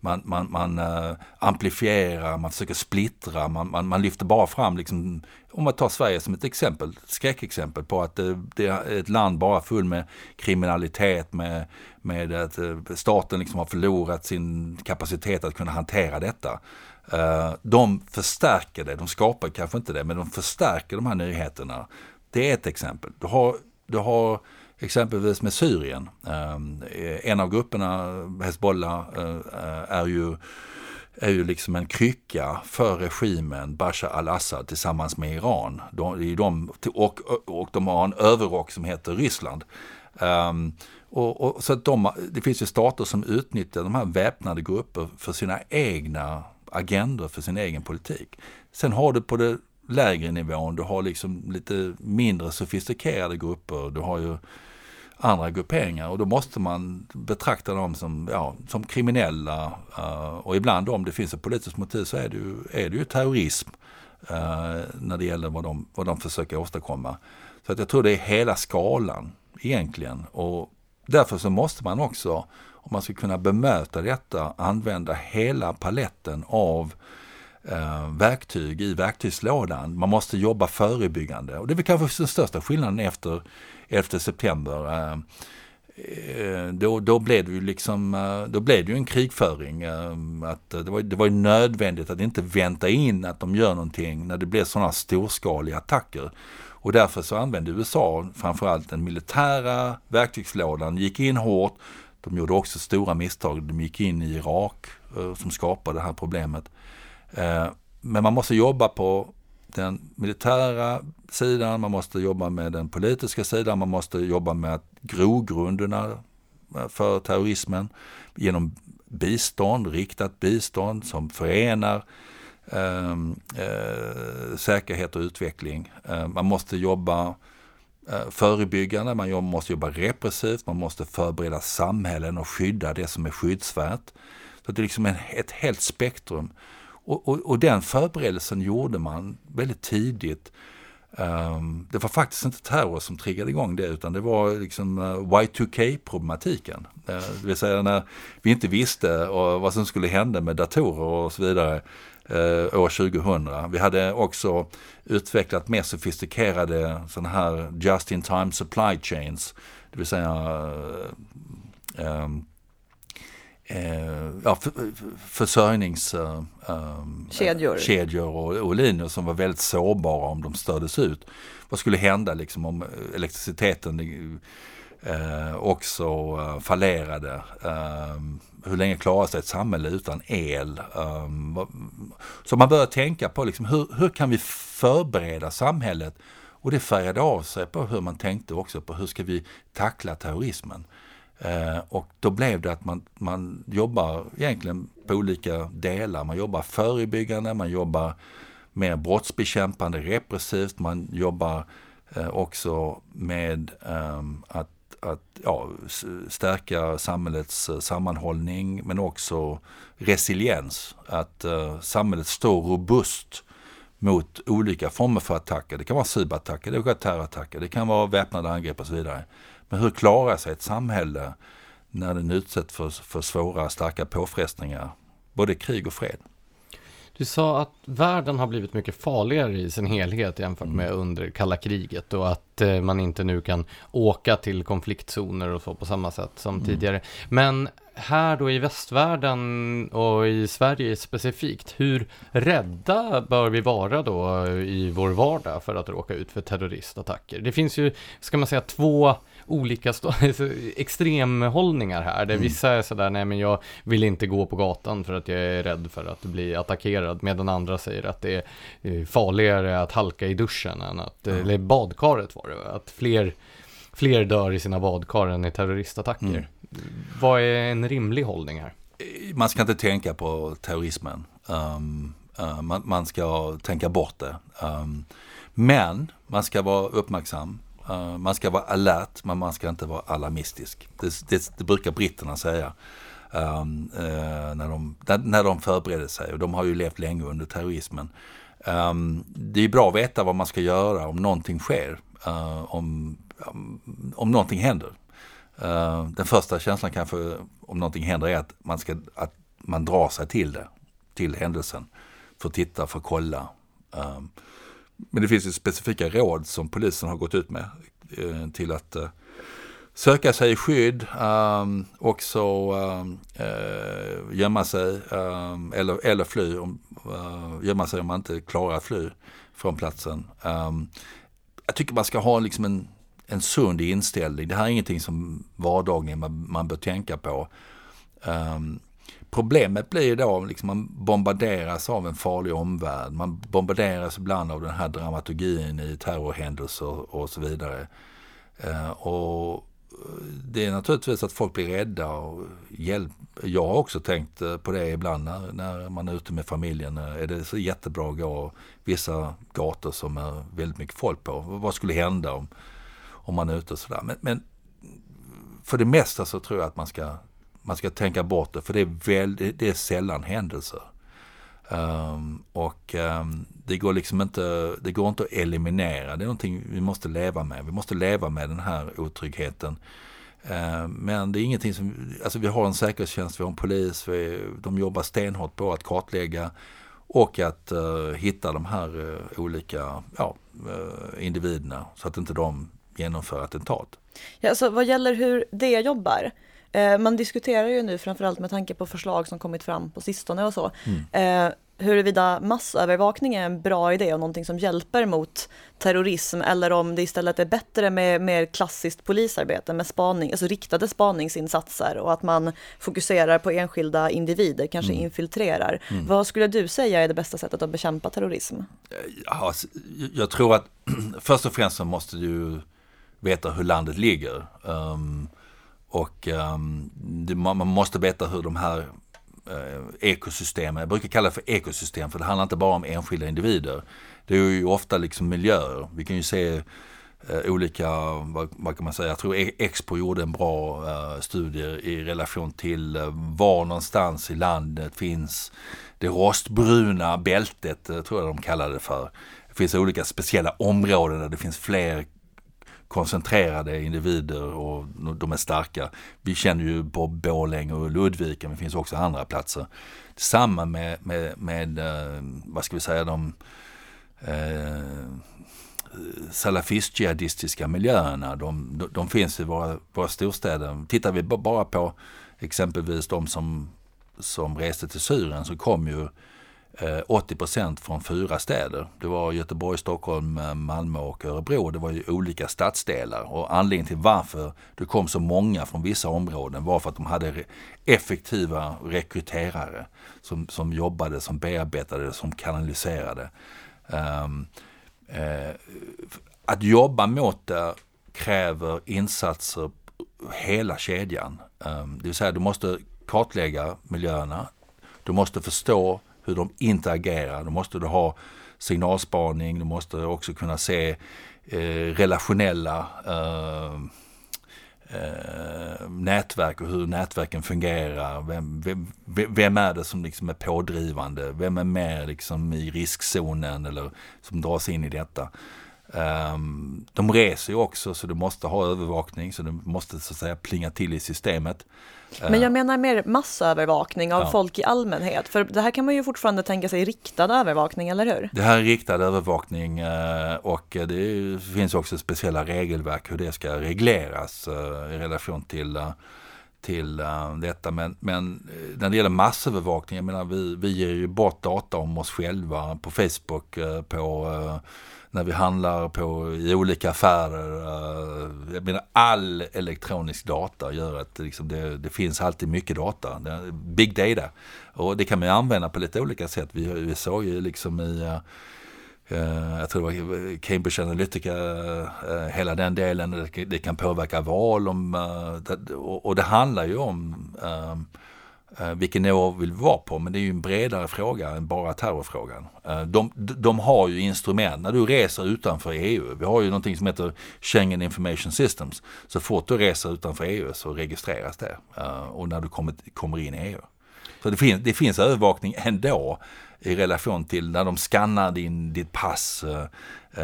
Man, man, man äh, amplifierar, man försöker splittra, man, man, man, lyfter bara fram, liksom, om man tar Sverige som ett exempel, skräckexempel på att det, det är ett land bara full med kriminalitet, med, med att äh, staten liksom har förlorat sin kapacitet att kunna hantera detta. Eh, de förstärker det, de skapar kanske inte det, men de förstärker de här nyheterna. Det är ett exempel. Du har, du har exempelvis med Syrien. Eh, en av grupperna, Hezbollah, eh, är ju är ju liksom en krycka för regimen Bashar al-Assad tillsammans med Iran. De, de, och, och de har en överrock som heter Ryssland. Um, och, och, så att de, det finns ju stater som utnyttjar de här väpnade grupper för sina egna agendor för sin egen politik. Sen har du på det lägre nivån, du har liksom lite mindre sofistikerade grupper, du har ju andra grupperingar och då måste man betrakta dem som, ja, som kriminella uh, och ibland om det finns ett politiskt motiv så är det ju, är det ju terrorism uh, när det gäller vad de, vad de försöker åstadkomma. Så att jag tror det är hela skalan egentligen och därför så måste man också om man ska kunna bemöta detta, använda hela paletten av eh, verktyg i verktygslådan. Man måste jobba förebyggande och det är väl kanske den största skillnaden efter 11 september. Eh, eh, då, då blev det ju liksom, eh, då blev det ju en krigföring. Eh, att det, var, det var nödvändigt att inte vänta in att de gör någonting när det blev sådana storskaliga attacker. Och därför så använde USA framförallt den militära verktygslådan, gick in hårt. De gjorde också stora misstag. De gick in i Irak eh, som skapade det här problemet. Eh, men man måste jobba på den militära sidan, man måste jobba med den politiska sidan, man måste jobba med grogrunderna eh, för terrorismen genom bistånd, riktat bistånd som förenar ehm, eh, säkerhet och utveckling. Man måste jobba Eh, förebyggande, man måste jobba repressivt, man måste förbereda samhällen och skydda det som är skyddsvärt. Så det är liksom ett helt spektrum. Och, och, och den förberedelsen gjorde man väldigt tidigt. Ehm, det var faktiskt inte terror som triggade igång det utan det var liksom eh, Y2K-problematiken. Eh, det vill säga när vi inte visste vad som skulle hända med datorer och så vidare uh, år 2000. Vi hade också utvecklat mer sofistikerade sådana här just-in-time supply chains. Det vill säga um, eh, ja, försörjningskedjor uh, um, och, och linjer som var väldigt sårbara om de stördes ut. Vad skulle hända liksom om elektriciteten eh, också uh, fallerade? Hur länge klarar sig ett samhälle utan el? Ehm, så man börjar tänka på liksom, hur, hur kan vi förbereda samhället? Och det färgade av sig på hur man tänkte också på hur ska vi tackla terrorismen. Ehm, och då blev det att man, man jobbar egentligen på olika delar. Man jobbar förebyggande, man jobbar mer brottsbekämpande, repressivt, man jobbar eh, också med ehm, att att, att ja, stärka samhällets eh, sammanhållning men också resiliens. Att uh, samhället står robust mot olika former för attacker. Det kan vara cyberattacker, det kan vara terrorattacker, det kan vara väpnade angrepp och så vidare. Men hur klarar sig ett samhälle när den utsätts för, för svåra, starka påfrestningar, både krig och fred? Du sa att världen har blivit mycket farligare i sin helhet jämfört mm. med under kalla kriget och att eh, man inte nu kan åka till konfliktzoner och så på samma sätt som mm. tidigare. Men här då i västvärlden och i Sverige specifikt, hur rädda bör vi vara då i vår vardag för att råka ut för terroristattacker? Det finns ju, ska man säga, två olika extremhållningar här, där mm. vissa är sådär, nej men jag vill inte gå på gatan för att jag är rädd för att bli attackerad, medan andra säger att det är eh, farligare att halka i duschen än att, mm. eller badkaret var det, att fler, fler dör i sina badkar än i terroristattacker. Mm. Vad är en rimlig hållning här? Man ska inte tänka på terrorismen. Um, uh, man, man, ska tänka bort det. Um, men man ska vara uppmärksam. Uh, man ska vara alert, men man ska inte vara alarmistisk. Det, det, det brukar britterna säga. Um, uh, när, de, när, när de förbereder sig och de har ju levt länge under terrorismen. Um, det är bra att veta vad man ska göra om någonting sker, uh, om, um, om någonting händer. Uh, den första känslan kanske om någonting händer är att man, ska, att man drar sig till det, till händelsen, för att titta, för att kolla. Uh, men det finns ju specifika råd som polisen har gått ut med uh, till att söka sig i skydd, um, också um, gömma sig um, eller, eller fly, om, gömma sig om man inte klarar att fly från platsen. jag tycker man ska ha liksom en en sund inställning. Det här är ingenting som vardagligen man, man bör tänka på. Um, problemet blir då liksom man bombarderas av en farlig omvärld. Man bombarderas ibland av den här dramaturgin i terrorhändelser och så vidare. Uh, och eh, det är naturligtvis att folk blir rädda och hjälp. Jag har också tänkt eh, på det ibland när, när man är ute med familjen. Eh, är det så jättebra att gå vissa gator som är väldigt mycket folk på? Vad skulle hända om om man är ute och sådär. Men, men, för det mesta så tror jag att man ska, man ska tänka bort det, för det är, väldigt, det är sällan händelser. Um, och um, det går liksom inte, det går inte att eliminera, det är någonting vi måste leva med. Vi måste leva med den här otryggheten. Uh, men det är ingenting som, alltså vi har en säkerhetstjänst, vi har en polis, vi, de jobbar stenhårt på att kartlägga och att uh, hitta de här uh, olika ja, uh, individerna så att inte de genomföra attentat. Ja, alltså, vad gäller hur det jobbar, eh, man diskuterar ju nu framförallt med tanke på förslag som kommit fram på sistone och så. Mm. Eh, huruvida massövervakning är en bra idé och någonting som hjälper mot terrorism eller om det istället är bättre med mer klassiskt polisarbete med spaning, alltså riktade spaningsinsatser och att man fokuserar på enskilda individer, kanske mm. infiltrerar. Mm. Vad skulle du säga är det bästa sättet att bekämpa terrorism? Ja, jag tror att först och främst så måste du veta hur landet ligger. Um, och um, det, man måste veta hur de här uh, ekosystemen, jag brukar kalla det för ekosystem för det handlar inte bara om enskilda individer. Det är ju ofta liksom miljöer. Vi kan ju se uh, olika, vad, vad, kan man säga, jag tror e- Expo gjorde en bra uh, studie i relation till var någonstans i landet finns det rostbruna bältet, tror jag de kallade det för. Det finns olika speciella områden där det finns fler koncentrerade individer och de är starka. Vi känner ju på Borlänge och Ludvika, men det finns också andra platser. Samma med, med, med eh, vad ska vi säga, de eh, salafist-jihadistiska miljöerna. De, de, de, finns i våra, våra storstäder. Tittar vi bara på exempelvis de som, som reste till Syrien så kom ju Eh, 80 procent från fyra städer. Det var Göteborg, Stockholm, eh, Malmö och Örebro. Det var ju olika stadsdelar och anledningen till varför det kom så många från vissa områden var för att de hade effektiva rekryterare som, som jobbade, som bearbetade, som kanaliserade. Um, uh, att jobba mot det kräver insatser hela kedjan. Um, det vill säga du måste kartlägga miljöerna. Du måste förstå hur de interagerar. Då måste du ha signalspaning, du måste också kunna se eh, relationella eh, eh, nätverk och hur nätverken fungerar. Vem, vem, vem, är det som liksom är pådrivande? Vem är med liksom i riskzonen eller som dras in i detta? Um, de reser ju också så du måste ha övervakning så du måste så att säga plinga till i systemet. Men jag ehm. menar mer massövervakning av ja. folk i allmänhet. För det här kan man ju fortfarande tänka sig riktad övervakning, eller hur? Det här är riktad övervakning eh, och det finns också speciella regelverk hur det ska regleras eh, i relation till eh, till detta. Men, men när det gäller massövervakning, jag menar vi, vi ger ju bort data om oss själva på Facebook, på när vi handlar på, i olika affärer. Uh, jag menar all elektronisk data gör att liksom det, det, finns alltid mycket data. Big data. Och det kan man använda på lite olika sätt. Vi, vi såg ju liksom i Uh, jag tror det var Cambridge Analytica, hela den delen, det, kan påverka val. Om, och, det handlar ju om Eh, vilken nivå vill vi vara på? Men det är ju en bredare fråga än bara terrorfrågan. Eh, de, de har ju instrument. När du reser utanför EU, vi har ju någonting som heter Schengen Information Systems. Så fort du reser utanför EU så registreras det. Eh, och när du kommer, kommer in i EU. Så det finns, det finns övervakning ändå i relation till när de skannar din, ditt pass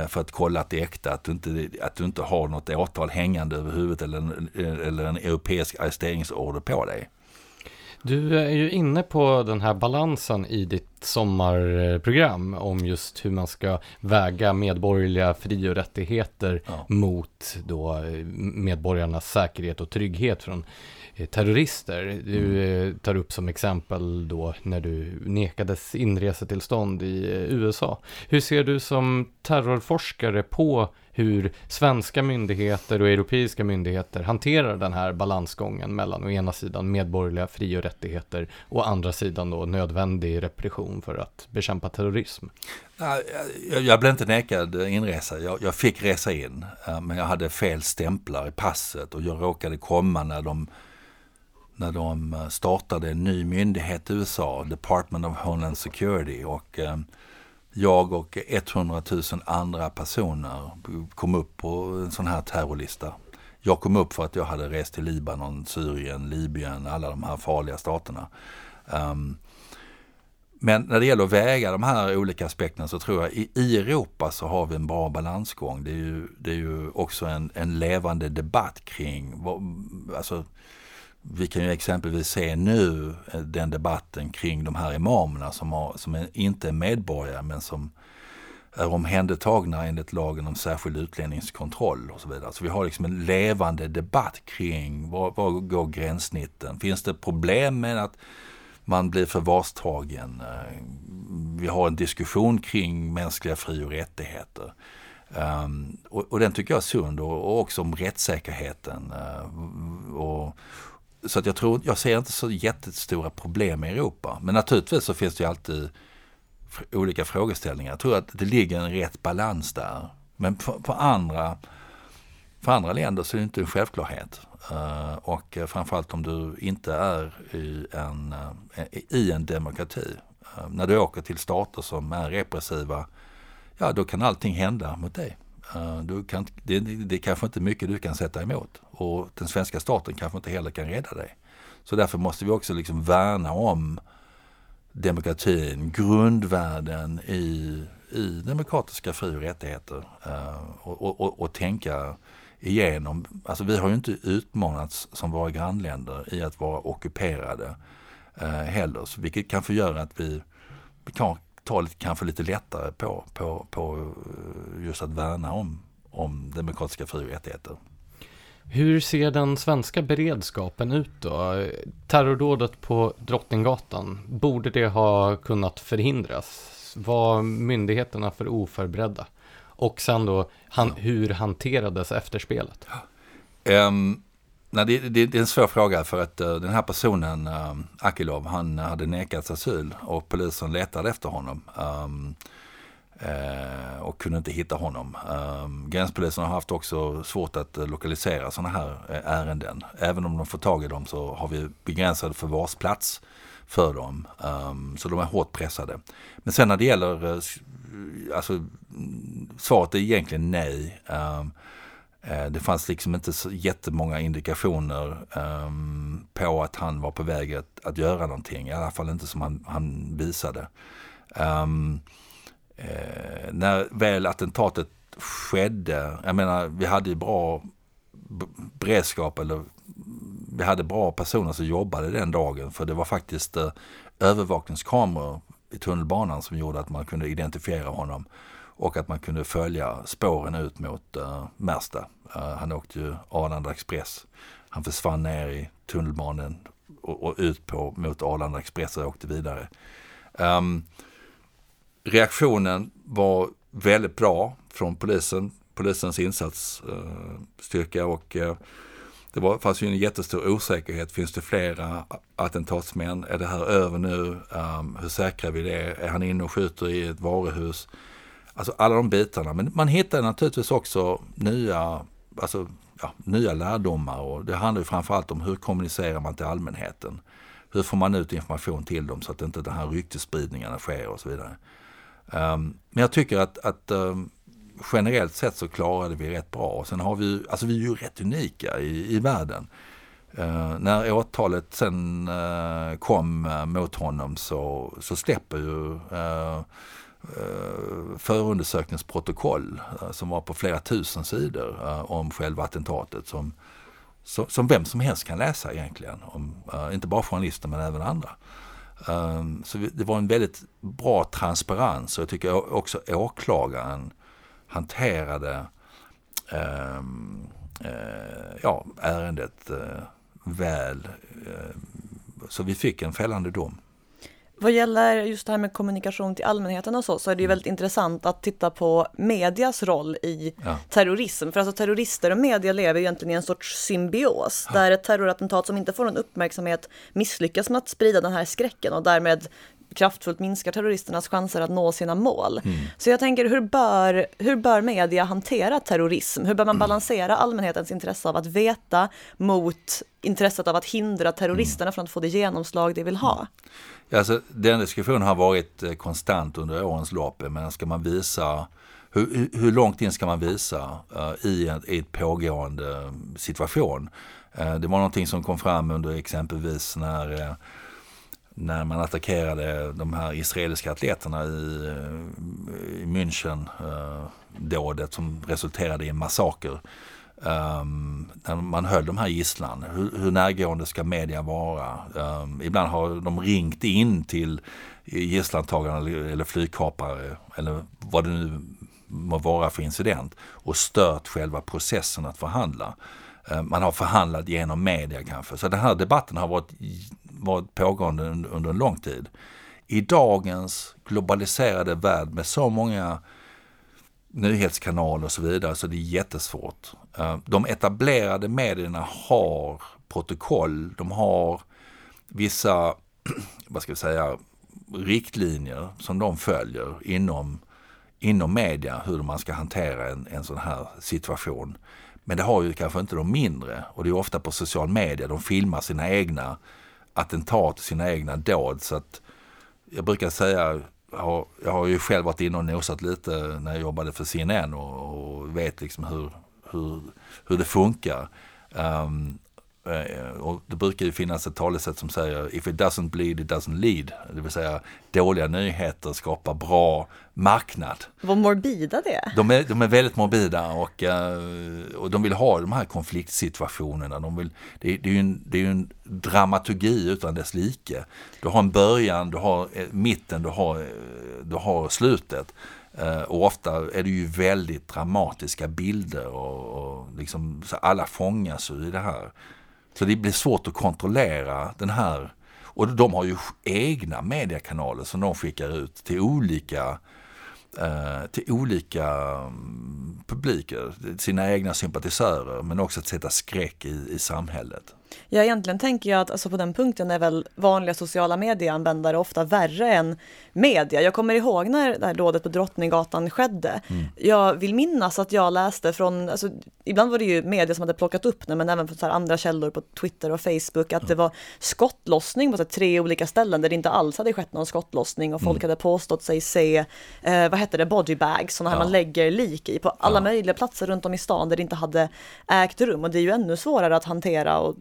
för att kolla att det är äkta, att du inte, att du inte har något åtal hängande över huvudet eller en, eller en europeisk arresteringsorder på dig. Du är ju inne på den här balansen i ditt sommarprogram om just hur man ska väga medborgerliga fri och rättigheter ja. mot då medborgarnas säkerhet och trygghet från eh, terrorister. Du mm. Eh, tar upp som exempel då när du nekades inresetillstånd i eh, USA. Hur ser du som terrorforskare på hur svenska myndigheter och europeiska myndigheter hanterar den här balansgången mellan å ena sidan medborgerliga fri och rättigheter och å andra sidan då nödvändig repression för att bekämpa terrorism. Jag, blev inte nekad inresa. Jag, fick resa in, eh, men jag hade fel stämplar i passet och jag råkade komma när de när de eh, startade en ny myndighet i USA, Department of Homeland Security. Och eh, jag och 100 000 andra personer kom upp på en sån här terrorlista. Jag kom upp för att jag hade rest till Libanon, Syrien, Libyen, alla de här farliga staterna. Ehm, men när det gäller att väga de här olika aspekterna så tror jag i, i Europa så har vi en bra balansgång. Det är ju, det är ju också en, en levande debatt kring vad, alltså, vi kan ju exempelvis se nu eh, den debatten kring de här imamerna som, har, som är, inte är medborgare men som är omhändertagna enligt lagen om särskild utlänningskontroll och så vidare. Så vi har liksom en levande debatt kring var, var går gränssnitten? Finns det problem med att man blir förvarstagen. Eh, vi har en diskussion kring mänskliga fri och rättigheter. Um, och, och, den tycker jag är sund och, och också om rättssäkerheten. Uh, och, så att jag tror, jag ser inte så jättestora problem i Europa. Men naturligtvis så finns det ju alltid olika frågeställningar. Jag tror att det ligger en rätt balans där. Men för, för andra, för andra länder så är det inte en självklarhet. Uh, och framförallt om du inte är i en, uh, i en demokrati. Uh, när du åker till stater som är repressiva, ja då kan allting hända mot dig. Eh, du kan, det, det är kanske inte mycket du kan sätta emot och den svenska staten kanske inte heller kan rädda dig. Så därför måste vi också liksom värna om demokratin, grundvärden i, i demokratiska fri och rättigheter eh, och, och, och, och tänka igenom. Alltså vi har ju inte utmanats som våra grannländer i att vara ockuperade eh, heller. Så vilket kanske gör att vi, vi kan ta lite, kanske lite lättare på, på, på eh, just att värna om, om demokratiska fri och rättigheter. Hur ser den svenska beredskapen ut då? Terrordådet på Drottninggatan, borde det ha kunnat förhindras? Var myndigheterna för oförberedda? Och sen då, han, hur hanterades efterspelet? Um, nej, det, det, det, är en svår fråga för att uh, den här personen, uh, Akilov, han hade nekats asyl och polisen letade efter honom. Um, uh, och kunde inte hitta honom. Um, gränspolisen har haft också svårt att lokalisera sådana här ärenden. Även om de får tag i dem så har vi begränsad förvarsplats för dem. Um, så de är hårt pressade. Men sen när det gäller alltså, mm, svaret är egentligen nej. Um, Eh, det fanns liksom inte så jättemånga indikationer um, på att han var på väg att, att göra någonting. I alla fall inte som han, han visade. Um, eh, när väl attentatet skedde, jag menar vi hade ju bra beredskap eller vi hade bra personer som jobbade den dagen för det var faktiskt eh, övervakningskameror i tunnelbanan som gjorde att man kunde identifiera honom och att man kunde följa spåren ut mot uh, Märsta. Eh, han åkte ju Arlanda Express. Han försvann ner i tunnelbanan och, och ut på, mot Arlanda Express och åkte vidare. Um, reaktionen var väldigt bra från polisen, polisens insatsstyrka uh, och uh, det var, fanns ju en jättestor osäkerhet. Finns det flera attentatsmän? Är det här över nu? Um, hur säkra vi det? Är han inne och skjuter i ett varuhus? Alltså alla de bitarna. Men man hittar naturligtvis också nya, alltså, ja, nya lärdomar och det handlar ju framförallt om hur kommunicerar man till allmänheten? Hur får man ut information till dem så att inte den här ryktesspridningarna sker och så vidare. Um, men jag tycker att, att um, generellt sett så klarade vi rätt bra. Sen har vi, alltså vi är ju rätt unika i, i världen. Uh, när åtalet sen uh, kom uh, mot honom så, så släpper ju eh, Eh, förundersökningsprotokoll eh, som var på flera tusen sidor eh, om själva attentatet som, som, vem som helst kan läsa egentligen. Om, inte bara journalister men även andra. Ehm, så det var en väldigt bra transparens och jag tycker också åklagaren hanterade ehm, ja, ärendet väl. Så vi fick en fällande dom. Vad gäller just det här med kommunikation till allmänheten och så, så är det ju mm. väldigt intressant att titta på medias roll i ja. terrorism. För alltså terrorister och media lever ju egentligen i en sorts symbios, ja. där ett terrorattentat som inte får någon uppmärksamhet misslyckas med att sprida den här skräcken och därmed kraftfullt minskar terroristernas chanser att nå sina mål. Mm. Så jag tänker, hur bör, hur bör media hantera terrorism? Hur bör man mm. balansera allmänhetens intresse av att veta mot intresset av att hindra terroristerna mm. från att få det genomslag de vill ha? Ja, alltså, den diskussionen har varit eh, konstant under årens lopp. Men ska man visa hur, hur långt in ska man visa uh, i, en, i ett pågående situation? Uh, det var någonting som kom fram under exempelvis när uh, när man attackerade de här israeliska atleterna i, i München, eh, dådet som resulterade i en massaker. Um, när man höll de här gisslan, hur, hur närgående ska media vara? Um, ibland har de ringt in till gisslantagarna eller, eller flygkapare eller vad det nu må vara för incident och stört själva processen att förhandla. Um, man har förhandlat genom media kanske. Så den här debatten har varit varit pågående under en lång tid. I dagens globaliserade värld med så många nyhetskanaler och så vidare så det är jättesvårt. Eh, de etablerade medierna har protokoll, de har vissa, vad ska vi säga, riktlinjer som de följer inom, inom media hur man ska hantera en, en sån här situation. Men det har ju kanske inte de mindre och det är ofta på social media de filmar sina egna attentat, och sina egna dåd. Så att jag brukar säga, jag har ju själv varit inne och nosat lite när jag jobbade för CNN och, och vet liksom hur, hur, hur det funkar. Um, och det brukar ju finnas ett talesätt som säger if it doesn't bleed it doesn't lead. Det vill säga dåliga nyheter skapar bra marknad. Vad morbida det är. De är, de är väldigt morbida och, eh, och de vill ha de här konfliktsituationerna. De vill, det, det, är ju en, det är en dramaturgi utan dess like. Du har en början, du har eh, mitten, du har, du har slutet. Och ofta är det ju väldigt dramatiska bilder och, och liksom, alla fångas i det här. Så det blir svårt att kontrollera den här. Och de har ju egna mediekanaler som de skickar ut till olika eh, till olika mm, publiker, sina egna sympatisörer men också att sätta skräck i, i samhället. Ja, egentligen tänker jag att alltså på den punkten är väl vanliga sociala medieanvändare ofta värre än media. Jag kommer ihåg när det här dådet på Drottninggatan skedde. Mm. Jag vill minnas att jag läste från, alltså, ibland var det ju media som hade plockat upp det, men även från andra källor på Twitter och Facebook, att mm. det var skottlossning på så tre olika ställen där det inte alls hade skett någon skottlossning och folk mm. hade påstått sig se, eh, vad hette det, bodybags, sådana här ja. man lägger lik i på alla ja. möjliga platser runt om i stan där det inte hade ägt rum och det är ju ännu svårare att hantera och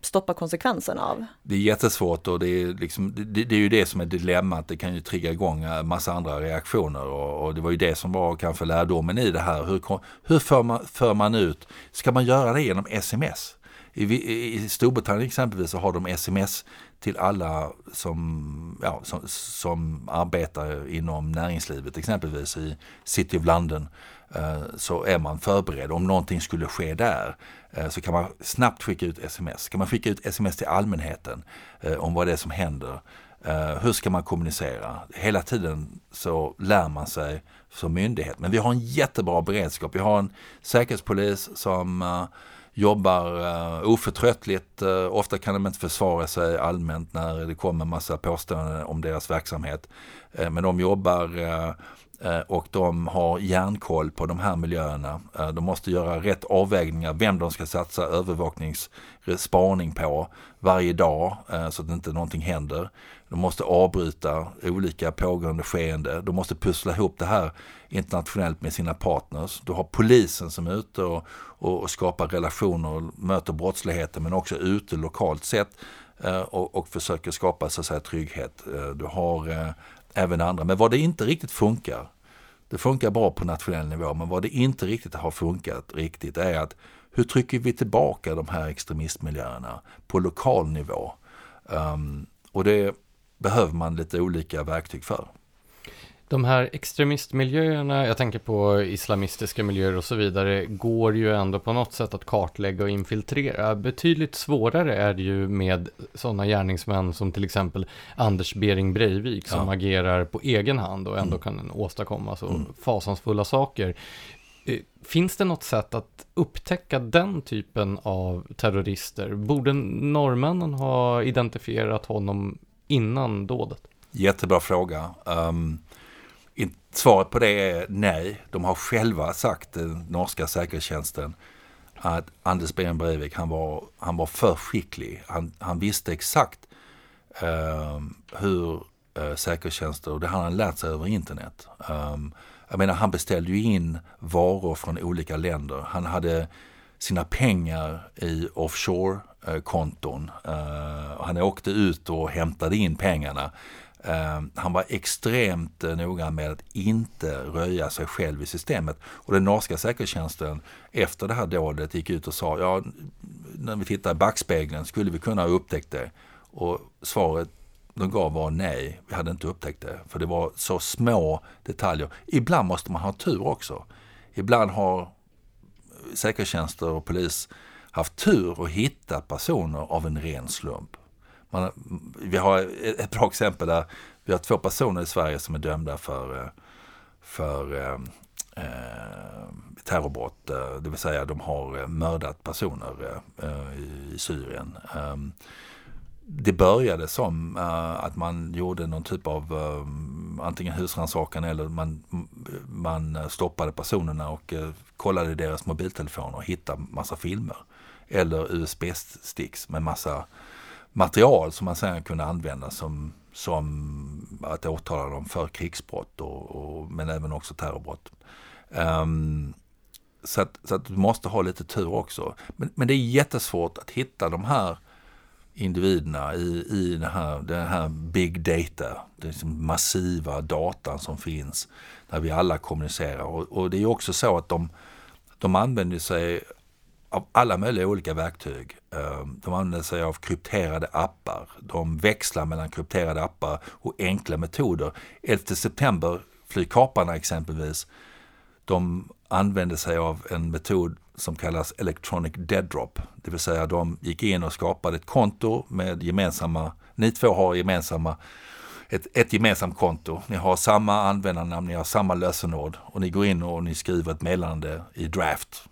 stoppa konsekvenserna av? Det är jättesvårt och det är, liksom, det, det är ju det som är dilemmat. Det kan ju trigga igång en massa andra reaktioner och, och, det var ju det som var kanske lärdomen i det här. Hur, hur för, man, för man ut? Ska man göra det genom sms? I, I Storbritannien exempelvis så har de sms till alla som, ja, som, som arbetar inom näringslivet, exempelvis i City of London. Eh, så är man förberedd. Om någonting skulle ske där eh, så kan man snabbt skicka ut sms. Kan man skicka ut sms till allmänheten eh, om vad det är som händer? Hur ska man kommunicera? Hela tiden så lär man sig som myndighet. Men vi har en jättebra beredskap. Vi har en säkerhetspolis som jobbar oförtröttligt. ofta kan de inte försvara sig allmänt när det kommer massa påståenden om deras verksamhet. men de jobbar Eh, och de har järnkoll på de här miljöerna. Eh, de måste göra rätt avvägningar vem de ska satsa övervakningsspaning på varje dag eh, så att inte någonting händer. De måste avbryta olika pågående skeende. De måste pussla ihop det här internationellt med sina partners. Du har polisen som är ute och, och skapar relationer och möter brottsligheten men också ute lokalt sett och, och försöker skapa så att säga, trygghet. Du har även andra. Men vad det inte riktigt funkar, det funkar bra på nationell nivå, men vad det inte riktigt har funkat riktigt är att hur trycker vi tillbaka de här extremistmiljöerna på lokal nivå? Um, och det behöver man lite olika verktyg för. De här extremistmiljöerna, jag tänker på islamistiska miljöer och så vidare, går ju ändå på något sätt att kartlägga och infiltrera. Betydligt svårare är det ju med sådana gärningsmän som till exempel Anders Bering Breivik som ja. agerar på egen hand och ändå mm. kan åstadkomma så mm. fasansfulla saker. Eh, finns det något sätt att upptäcka den typen av terrorister? Borde norrmännen ha identifierat honom innan dådet? Jättebra fråga. Um, Svaret på det är nej. De har själva sagt, den norska säkerhetstjänsten, att Anders Behn Breivik, han var, han var för skicklig. Han, han visste exakt eh, hur eh, säkerhetstjänster, och det har han lärt sig över internet. Um, jag menar, han beställde ju in varor från olika länder. Han hade sina pengar i offshore-konton. Eh, uh, eh, han åkte ut och hämtade in pengarna. Eh, han var extremt eh, noga med att inte röja sig själv i systemet. Och den norska säkerhetstjänsten efter det här dådet gick ut och sa, ja, när vi tittar i backspegeln, skulle vi kunna ha upptäckt det? Och svaret de gav var nej, vi hade inte upptäckt det. För det var så små detaljer. Ibland måste man ha tur också. Ibland har eh, säkerhetstjänster och polis haft tur och hittat personer av en ren slump. Man, vi har ett bra exempel där vi har två personer i Sverige som är dömda för, eh, för eh, eh terrorbrott. Eh, det vill säga de har mördat personer eh, i Syrien. Eh, det började som att man gjorde någon typ av antingen husrannsakan eller man, man stoppade personerna och kollade deras mobiltelefoner och hittade massa filmer. Eller USB-sticks med massa material som man sedan kunde använda som, som att åtala dem för krigsbrott och, och men även också terrorbrott. Um, så att, så att du måste ha lite tur också. Men, men det är jättesvårt att hitta de här individerna i, i den, här, den här big data, den liksom massiva datan som finns där vi alla kommunicerar. Och, och, det är också så att de, de använder sig av alla möjliga olika verktyg. Ehm, de använder sig av krypterade appar. De växlar mellan krypterade appar och enkla metoder. 11 september flygkaparna exempelvis, de använde sig av en metod som kallas Electronic Dead Drop. Det vill säga de gick in och skapade ett konto med gemensamma, ni två har gemensamma ett, ett gemensamt konto. Ni har samma användarnamn, ni har samma lösenord och ni går in och ni skriver ett meddelande i draft.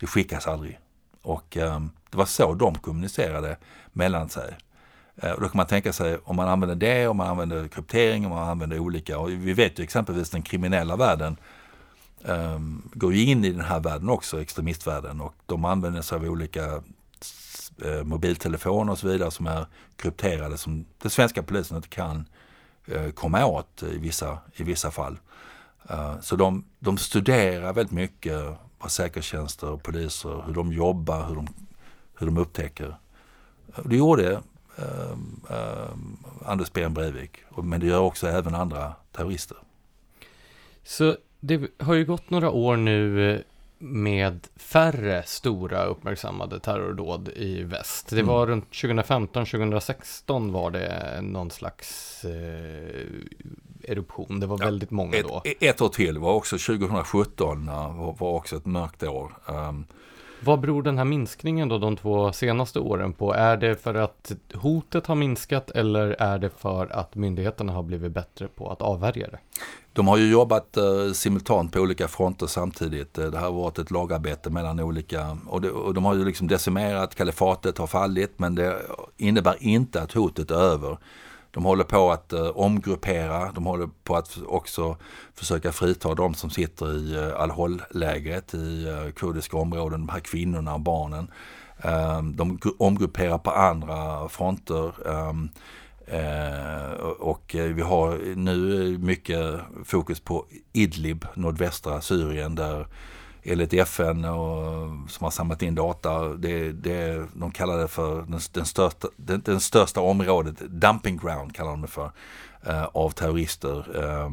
Det skickas aldrig. Och eh, det var så de kommunicerade mellan sig. Eh, och då kan man tänka sig om man använder det, om man använder kryptering, om man använder olika. Och vi vet ju exempelvis den kriminella världen eh, går ju in i den här världen också, extremistvärlden. Och de använder sig av olika eh, mobiltelefoner och så vidare som är krypterade som den svenska polisen inte kan eh, komma åt i vissa, i vissa fall. Eh, så de, de studerar väldigt mycket vad säkerhetstjänster och poliser, hur de jobbar, hur de, hur de upptäcker. Det gjorde uh, uh, Anders Ben Breivik, men det gör också även andra terrorister. Så det har ju gått några år nu eh, med färre stora uppmärksammade terrordåd i väst. Det var mm. runt 2015-2016 var det någon slags eh, eruption. Det var ja, väldigt många ett, då. Ett år till var också 2017 var, var också ett mörkt år. Um, vad beror den här minskningen då de två senaste åren på? Är det för att hotet har minskat eller är det för att myndigheterna har blivit bättre på att avvärja det? De har ju jobbat eh, simultant på olika fronter samtidigt. Det har varit ett lagarbete mellan olika och, det, och de har ju liksom decimerat, kalifatet har fallit men det innebär inte att hotet är över. De håller på att eh, omgruppera, de håller på att också försöka frita de som sitter i eh, Al-Hol-lägret i eh, kurdiska områden, de här kvinnorna och barnen. Eh, de omgrupperar på andra fronter. Ehm, eh, och eh, vi har nu mycket fokus på Idlib, nordvästra Syrien, där enligt FN och, som har samlat in data, det, det, de kallar det för den, den, största, den, den största området, dumping ground kallar de det för, eh, av terrorister. Eh,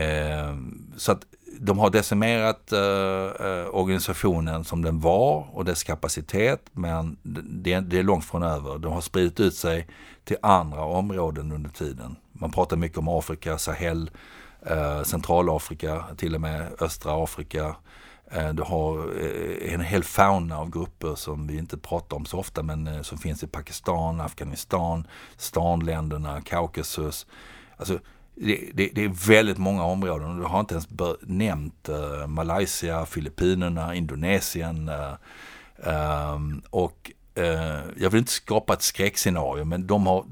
eh, så att de har decimerat eh, eh, organisationen som den var och dess kapacitet men det, det är långt från över. De har spridit ut sig till andra områden under tiden. Man pratar mycket om Afrika, Sahel, eh, Centralafrika, till och med östra Afrika. Eh, du har eh, en hel fauna av grupper som vi inte pratar om så ofta men eh, som finns i Pakistan, Afghanistan, Stanländerna, Kaukasus. Alltså, det, det, det, är väldigt många områden. Du har inte ens nämnt Malaysia, Filippinerna, Indonesien. Ehm, och jag vill inte skapa ett skräckscenario men de har,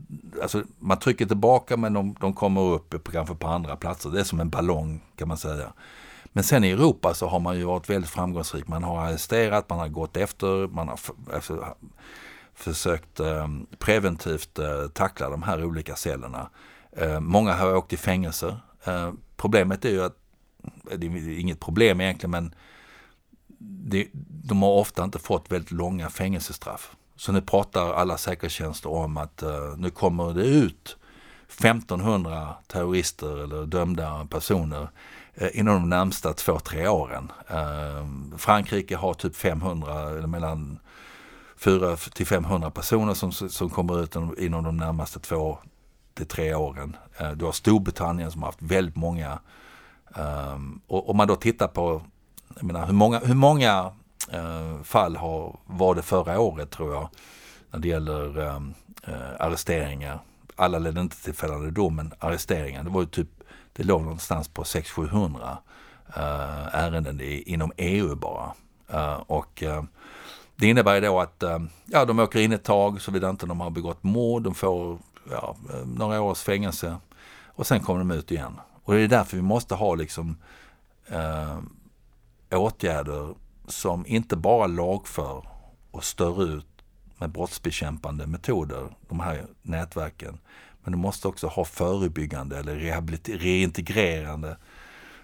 alltså, man trycker tillbaka men de, de kommer upp på, kanske på andra platser. Det är som en ballong kan man säga. Men sen i Europa så har man ju varit väldigt framgångsrik. Man har arresterat, man har gått efter, man har alltså, försökt eh, preventivt eh, tackla de här olika cellerna. Eh, många har åkt i fängelse. Eh, problemet är ju att, eh, det är inget problem egentligen, men det, de har ofta inte fått väldigt långa fängelsestraff. Så nu pratar alla säkerhetstjänster om att eh, nu kommer det ut 1500 terrorister eller dömda personer Eh, inom de närmsta två, tre åren. Eh, Frankrike har typ 500, eller mellan 4 till 500 personer som, som kommer ut inom de närmaste två till tre åren. Eh, du har Storbritannien som har haft väldigt många. Ehm, och om man då tittar på, jag menar, hur många, hur många eh, fall har, var det förra året tror jag? när det gäller ehm, eh, arresteringar. Alla ledde inte till fällande dom, men arresteringar, det var ju typ, det låg någonstans på 600-700 uh, eh, ärenden i, inom EU bara. Uh, och uh, det innebär då att ja, de åker in ett tag såvida inte de har begått mord. De får ja, några års fängelse och sen kommer de ut igen. Och det är därför vi måste ha liksom åtgärder som inte bara lagför och stör ut med brottsbekämpande metoder, de här nätverken. Men du måste också ha förebyggande eller reintegrerande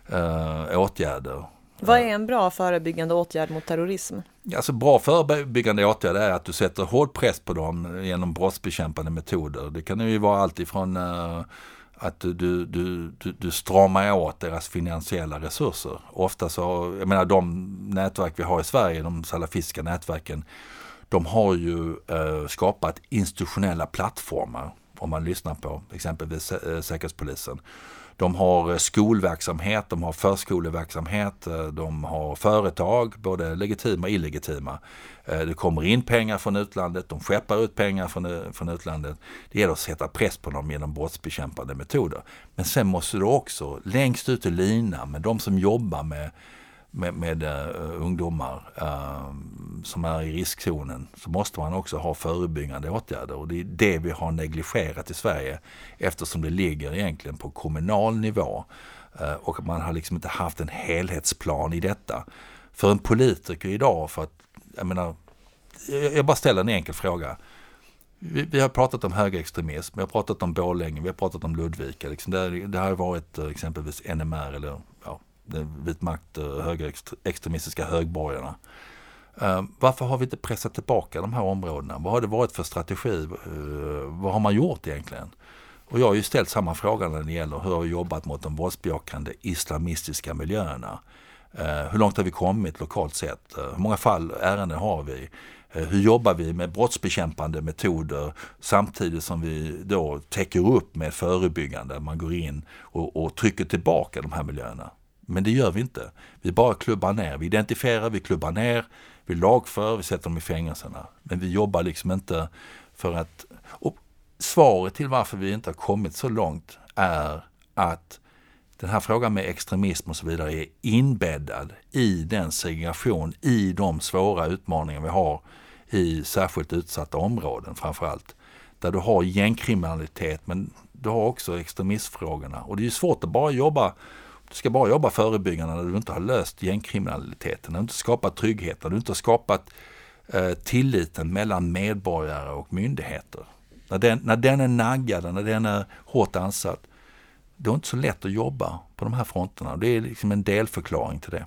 eh, åtgärder vad är en bra förebyggande åtgärd mot terrorism? Alltså bra förebyggande åtgärd är att du sätter hård press på dem genom brottsbekämpande metoder. Det kan ju vara allt ifrån uh, att du, du, du, du, stramar åt deras finansiella resurser. Ofta så, jag menar de nätverk vi har i Sverige, de salafistiska nätverken, de har ju uh, skapat institutionella plattformar. Om man lyssnar på exempelvis eh, Säkerhetspolisen de har eh, skolverksamhet, de har förskoleverksamhet, eh, de har företag, både legitima och illegitima. Det kommer in pengar från utlandet, de skeppar ut pengar från, från utlandet. Det gäller att sätta press på dem genom brottsbekämpande metoder. Men sen måste du också längst ut i linan med de som jobbar med med, med uh, ungdomar uh, som är i riskzonen så måste man också ha förebyggande åtgärder och det är det vi har negligerat i Sverige eftersom det ligger egentligen på kommunal nivå uh, och man har liksom inte haft en helhetsplan i detta. För en politiker idag, för att, jag menar, jag bara ställer en enkel fråga. Vi, vi, har pratat om högerextremism, vi har pratat om Borlänge, vi har pratat om Ludvika. Liksom det, det har varit eh, exempelvis NMR eller ja, vit makt, eh, högerextremistiska högborgarna. Eh, varför har vi inte pressat tillbaka de här områdena? Vad har det varit för strategi? Eh, vad har man gjort egentligen? Och jag har ju ställt samma fråga när det gäller hur har vi jobbat mot de våldsbejakande islamistiska miljöerna? Hur långt har vi kommit lokalt sett? hur många fall, ärenden har vi? hur jobbar vi med brottsbekämpande metoder samtidigt som vi då täcker upp med förebyggande? Man går in och, och trycker tillbaka de här miljöerna. Men det gör vi inte. Vi bara klubbar ner. Vi identifierar, vi klubbar ner, vi lagför, vi sätter dem i fängelserna. Men vi jobbar liksom inte för att... Och svaret till varför vi inte har kommit så långt är att den här frågan med extremism och så vidare är inbäddad i den segregation, i de svåra utmaningar vi har i särskilt utsatta områden framförallt. Där du har gängkriminalitet men du har också extremistfrågorna. Och det är ju svårt att bara jobba du ska bara jobba förebyggande när du inte har löst gängkriminaliteten, när du inte skapat trygghet, när du inte har skapat eh, tilliten mellan medborgare och myndigheter. När den, när den är naggad, när den är hårt ansatt, då är det inte så lätt att jobba på de här fronterna. Det är liksom en delförklaring till det.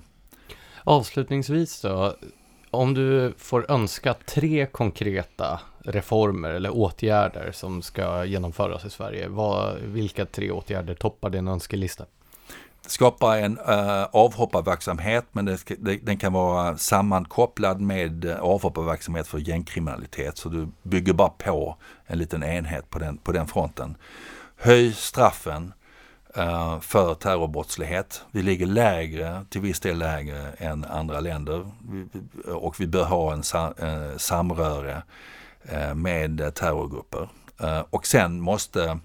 Avslutningsvis då, om du får önska tre konkreta reformer eller åtgärder som ska genomföras i Sverige, vad, vilka tre åtgärder toppar din önskelista? Skapa en uh, avhopparverksamhet men det, det, den kan vara sammankopplad med uh, avhopparverksamhet för gängkriminalitet så du bygger bara på en liten enhet på den, på den fronten. Höj straffen uh, för terrorbrottslighet. Vi ligger lägre, till viss del lägre än andra länder och vi bör ha en sa, uh, samröre med terrorgrupper. och sen måste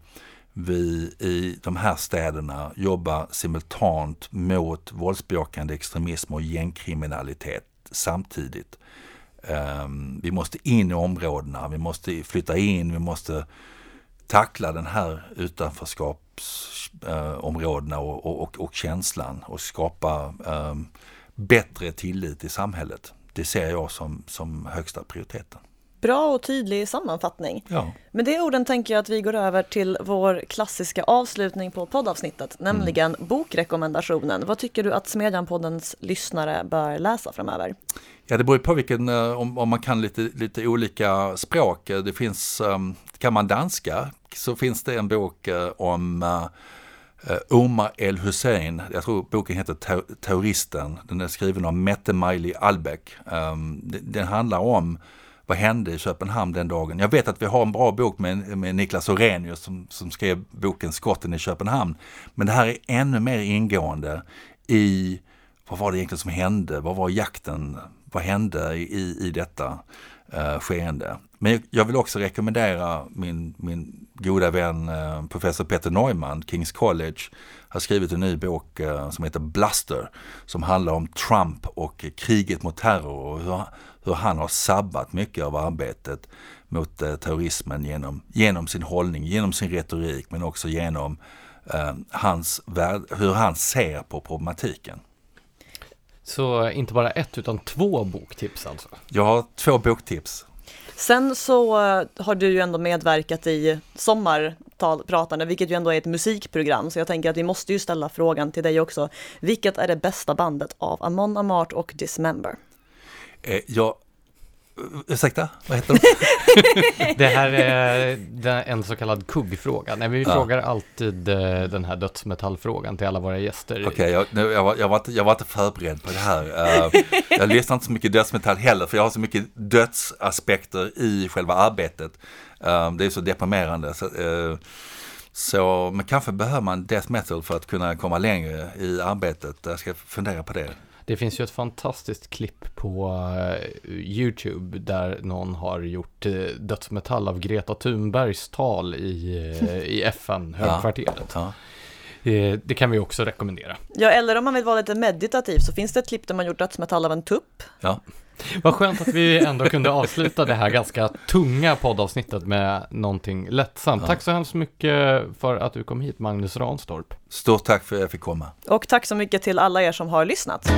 vi i de här städerna jobbar simultant mot våldsbejakande extremism och gängkriminalitet samtidigt. Ehm, vi måste in i områdena, vi måste flytta in, vi måste tackla den här utanförskapsområdena och, och, och, och, känslan och skapa um, bättre tillit i samhället. Det ser jag som, som högsta prioriteten. Bra och tydlig sammanfattning. Ja. Med de orden tänker jag att vi går över till vår klassiska avslutning på poddavsnittet, nämligen mm. bokrekommendationen. Vad tycker du att Smedjan-poddens lyssnare bör läsa framöver? Ja, det beror på vilken, eh, om, om man kan lite, lite olika språk. Det finns, ehm, kan man danska så finns det en bok eh, om Omar El Hussein, jag tror boken heter Terroristen. Den är skriven av Mette Miley Albeck. Um, den handlar om vad hände i Köpenhamn den dagen? Jag vet att vi har en bra bok med, med Niklas Orenius som, som skrev boken Skotten i Köpenhamn. Men det här är ännu mer ingående i vad var det egentligen som hände? Vad var jakten? Vad hände i, i detta? eh, skeende. Men jag vill också rekommendera min, min goda vän eh, professor Peter Neumann, Kings College, har skrivit en ny bok eh, som heter Bluster, som handlar om Trump och kriget mot terror och hur, hur han har sabbat mycket av arbetet mot eh, terrorismen genom, genom sin hållning, genom sin retorik men också genom eh, hans, hur han ser på problematiken. Så inte bara ett utan två boktips alltså? Jag har två boktips. Sen så eh, har du ju ändå medverkat i Sommarpratande, vilket ju ändå är ett musikprogram, så jag tänker att vi måste ju ställa frågan till dig också. Vilket är det bästa bandet av Amon Amart och Dismember? Eh, jag Ursäkta, vad heter de? det här är en så kallad kuggfråga. Nej, vi ja. frågar alltid eh, den här dödsmetallfrågan till alla våra gäster. Okej, okay, jag, jag, var, jag, jag var inte förberedd på det här. Uh, jag lyssnar inte så mycket dödsmetall heller, för jag har så mycket dödsaspekter i själva arbetet. Det är så deprimerande. Så, så, men kanske behöver man death metal för att kunna komma längre i arbetet. Jag ska fundera på det. Det finns ju ett fantastiskt klipp på uh, YouTube där någon har gjort uh, dödsmetall av Greta Thunbergs tal i, uh, i FN, högkvarteret. Ja, ja. Det kan vi också rekommendera. Ja, eller om man vill vara lite meditativ så finns det ett klipp där man gjort dödsmetall av en tupp. Ja. Vad skönt att vi ändå kunde avsluta det här ganska tunga poddavsnittet med någonting lättsamt. Ja. Tack så hemskt mycket för att du kom hit, Magnus Ranstorp. Stort tack för att jag fick komma. Och tack så mycket till alla er som har lyssnat.